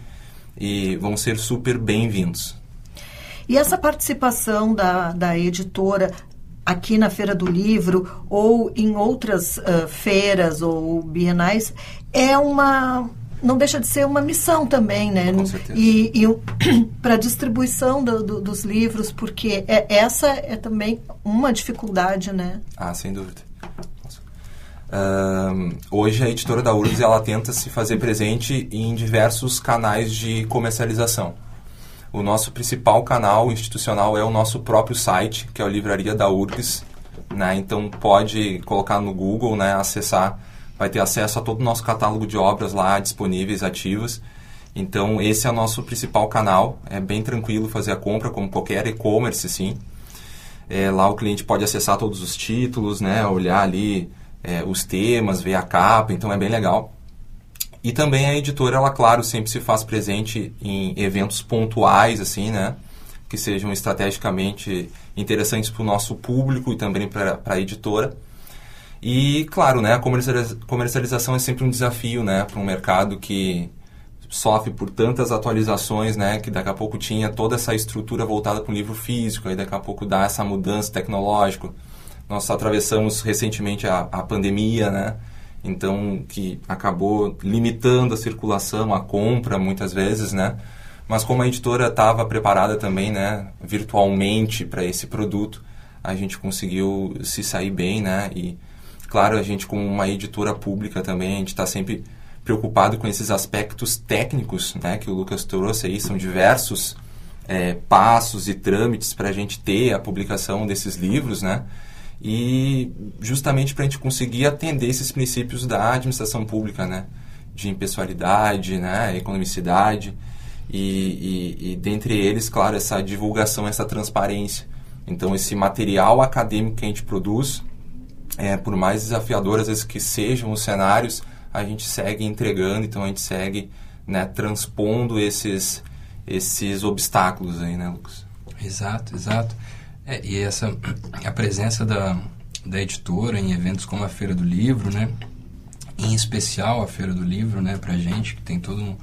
e vão ser super bem-vindos.
E essa participação da, da editora aqui na Feira do Livro ou em outras uh, feiras ou bienais é uma não deixa de ser uma missão também, né?
Com certeza.
E, e para distribuição do, do, dos livros, porque é, essa é também uma dificuldade, né?
Ah, sem dúvida. Uh, hoje a editora da URGS ela tenta se fazer presente em diversos canais de comercialização. O nosso principal canal institucional é o nosso próprio site, que é a Livraria da URGS. Né? Então pode colocar no Google, né? acessar, vai ter acesso a todo o nosso catálogo de obras lá disponíveis, ativas. Então esse é o nosso principal canal, é bem tranquilo fazer a compra, como qualquer e-commerce, sim. É, lá o cliente pode acessar todos os títulos, né? olhar ali é, os temas, ver a capa, então é bem legal. E também a editora, ela, claro, sempre se faz presente em eventos pontuais, assim, né? Que sejam estrategicamente interessantes para o nosso público e também para a editora. E, claro, né, a comercialização é sempre um desafio, né? Para um mercado que sofre por tantas atualizações, né? Que daqui a pouco tinha toda essa estrutura voltada para o livro físico, aí daqui a pouco dá essa mudança tecnológica nós atravessamos recentemente a, a pandemia, né? Então, que acabou limitando a circulação, a compra, muitas vezes, né? Mas como a editora estava preparada também, né, virtualmente para esse produto, a gente conseguiu se sair bem, né? E, claro, a gente como uma editora pública também, a gente está sempre preocupado com esses aspectos técnicos, né, que o Lucas trouxe aí, são diversos é, passos e trâmites para a gente ter a publicação desses livros, né? e justamente para a gente conseguir atender esses princípios da administração pública, né? de impessoalidade, né, economicidade, e, e, e dentre eles, claro, essa divulgação, essa transparência. Então, esse material acadêmico que a gente produz, é, por mais desafiador às vezes que sejam os cenários, a gente segue entregando, então a gente segue né, transpondo esses, esses obstáculos aí, né, Lucas?
Exato, exato. É, e essa a presença da, da editora em eventos como a Feira do Livro, né? Em especial a Feira do Livro, né, pra gente, que tem todo um,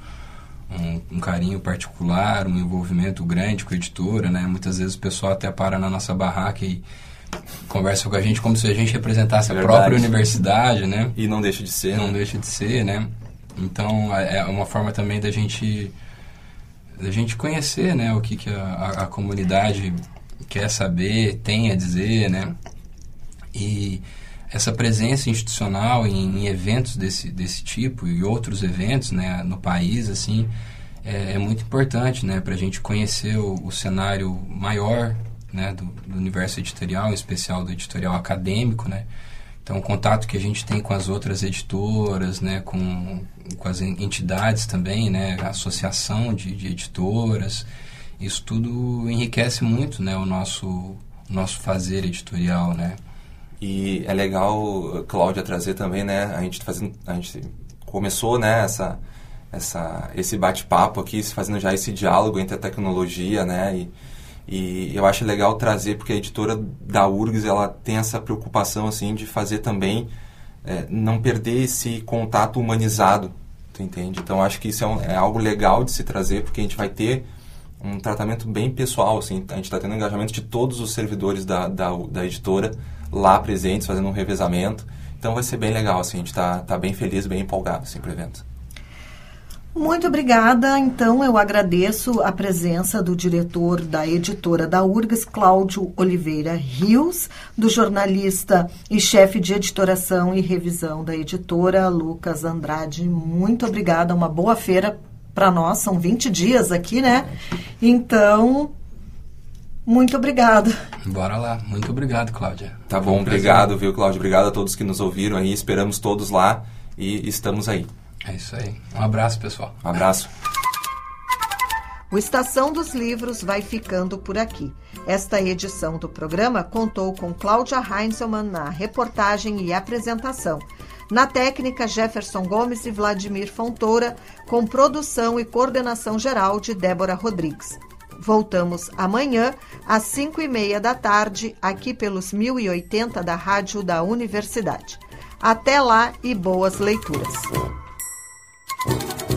um, um, carinho particular, um envolvimento grande com a editora, né? Muitas vezes o pessoal até para na nossa barraca e conversa com a gente como se a gente representasse a própria universidade, né?
E não deixa de ser.
Não né? deixa de ser, né? Então é uma forma também da gente da gente conhecer, né, o que, que a, a, a comunidade quer saber, tem a dizer, né? E essa presença institucional em, em, eventos desse, desse tipo e outros eventos né, no país assim é, é muito importante né, para a gente conhecer o, o, cenário maior né, do, do, universo editorial, em especial do editorial acadêmico. Né? Então, o contato que a gente tem com as outras editoras, né, com, com as entidades também, né, a associação de, de editoras, isso tudo enriquece muito né, o nosso, nosso fazer editorial. Né?
E é legal, Cláudia, trazer também, né? A gente fazendo, a gente começou, né? Essa, essa, esse bate-papo aqui, fazendo já esse diálogo entre a tecnologia, né? E, e eu acho legal trazer porque a editora da URGS ela tem essa preocupação assim de fazer também é, não perder esse contato humanizado, tu entende? Então acho que isso é, um, é algo legal de se trazer porque a gente vai ter um tratamento bem pessoal, assim, a gente está tendo engajamento de todos os servidores da, da, da editora lá presentes, fazendo um revezamento. Então vai ser bem legal, assim, a gente está tá bem feliz, bem empolgado assim, o evento.
Muito obrigada. Então, eu agradeço a presença do diretor da editora da URGS, Cláudio Oliveira Rios, do jornalista e chefe de editoração e revisão da editora, Lucas Andrade. Muito obrigada. Uma boa feira para nós. São 20 dias aqui, né? Então, muito obrigada.
Bora lá. Muito obrigado, Cláudia.
Tá bom, obrigado, viu, Cláudia? Obrigado a todos que nos ouviram aí. Esperamos todos lá e estamos aí.
É isso aí. Um abraço, pessoal.
Um abraço.
O Estação dos Livros vai ficando por aqui. Esta edição do programa contou com Cláudia Heinzelmann na reportagem e apresentação. Na técnica, Jefferson Gomes e Vladimir Fontoura, com produção e coordenação geral de Débora Rodrigues. Voltamos amanhã, às 5 e meia da tarde, aqui pelos 1080 da Rádio da Universidade. Até lá e boas leituras. Thank you.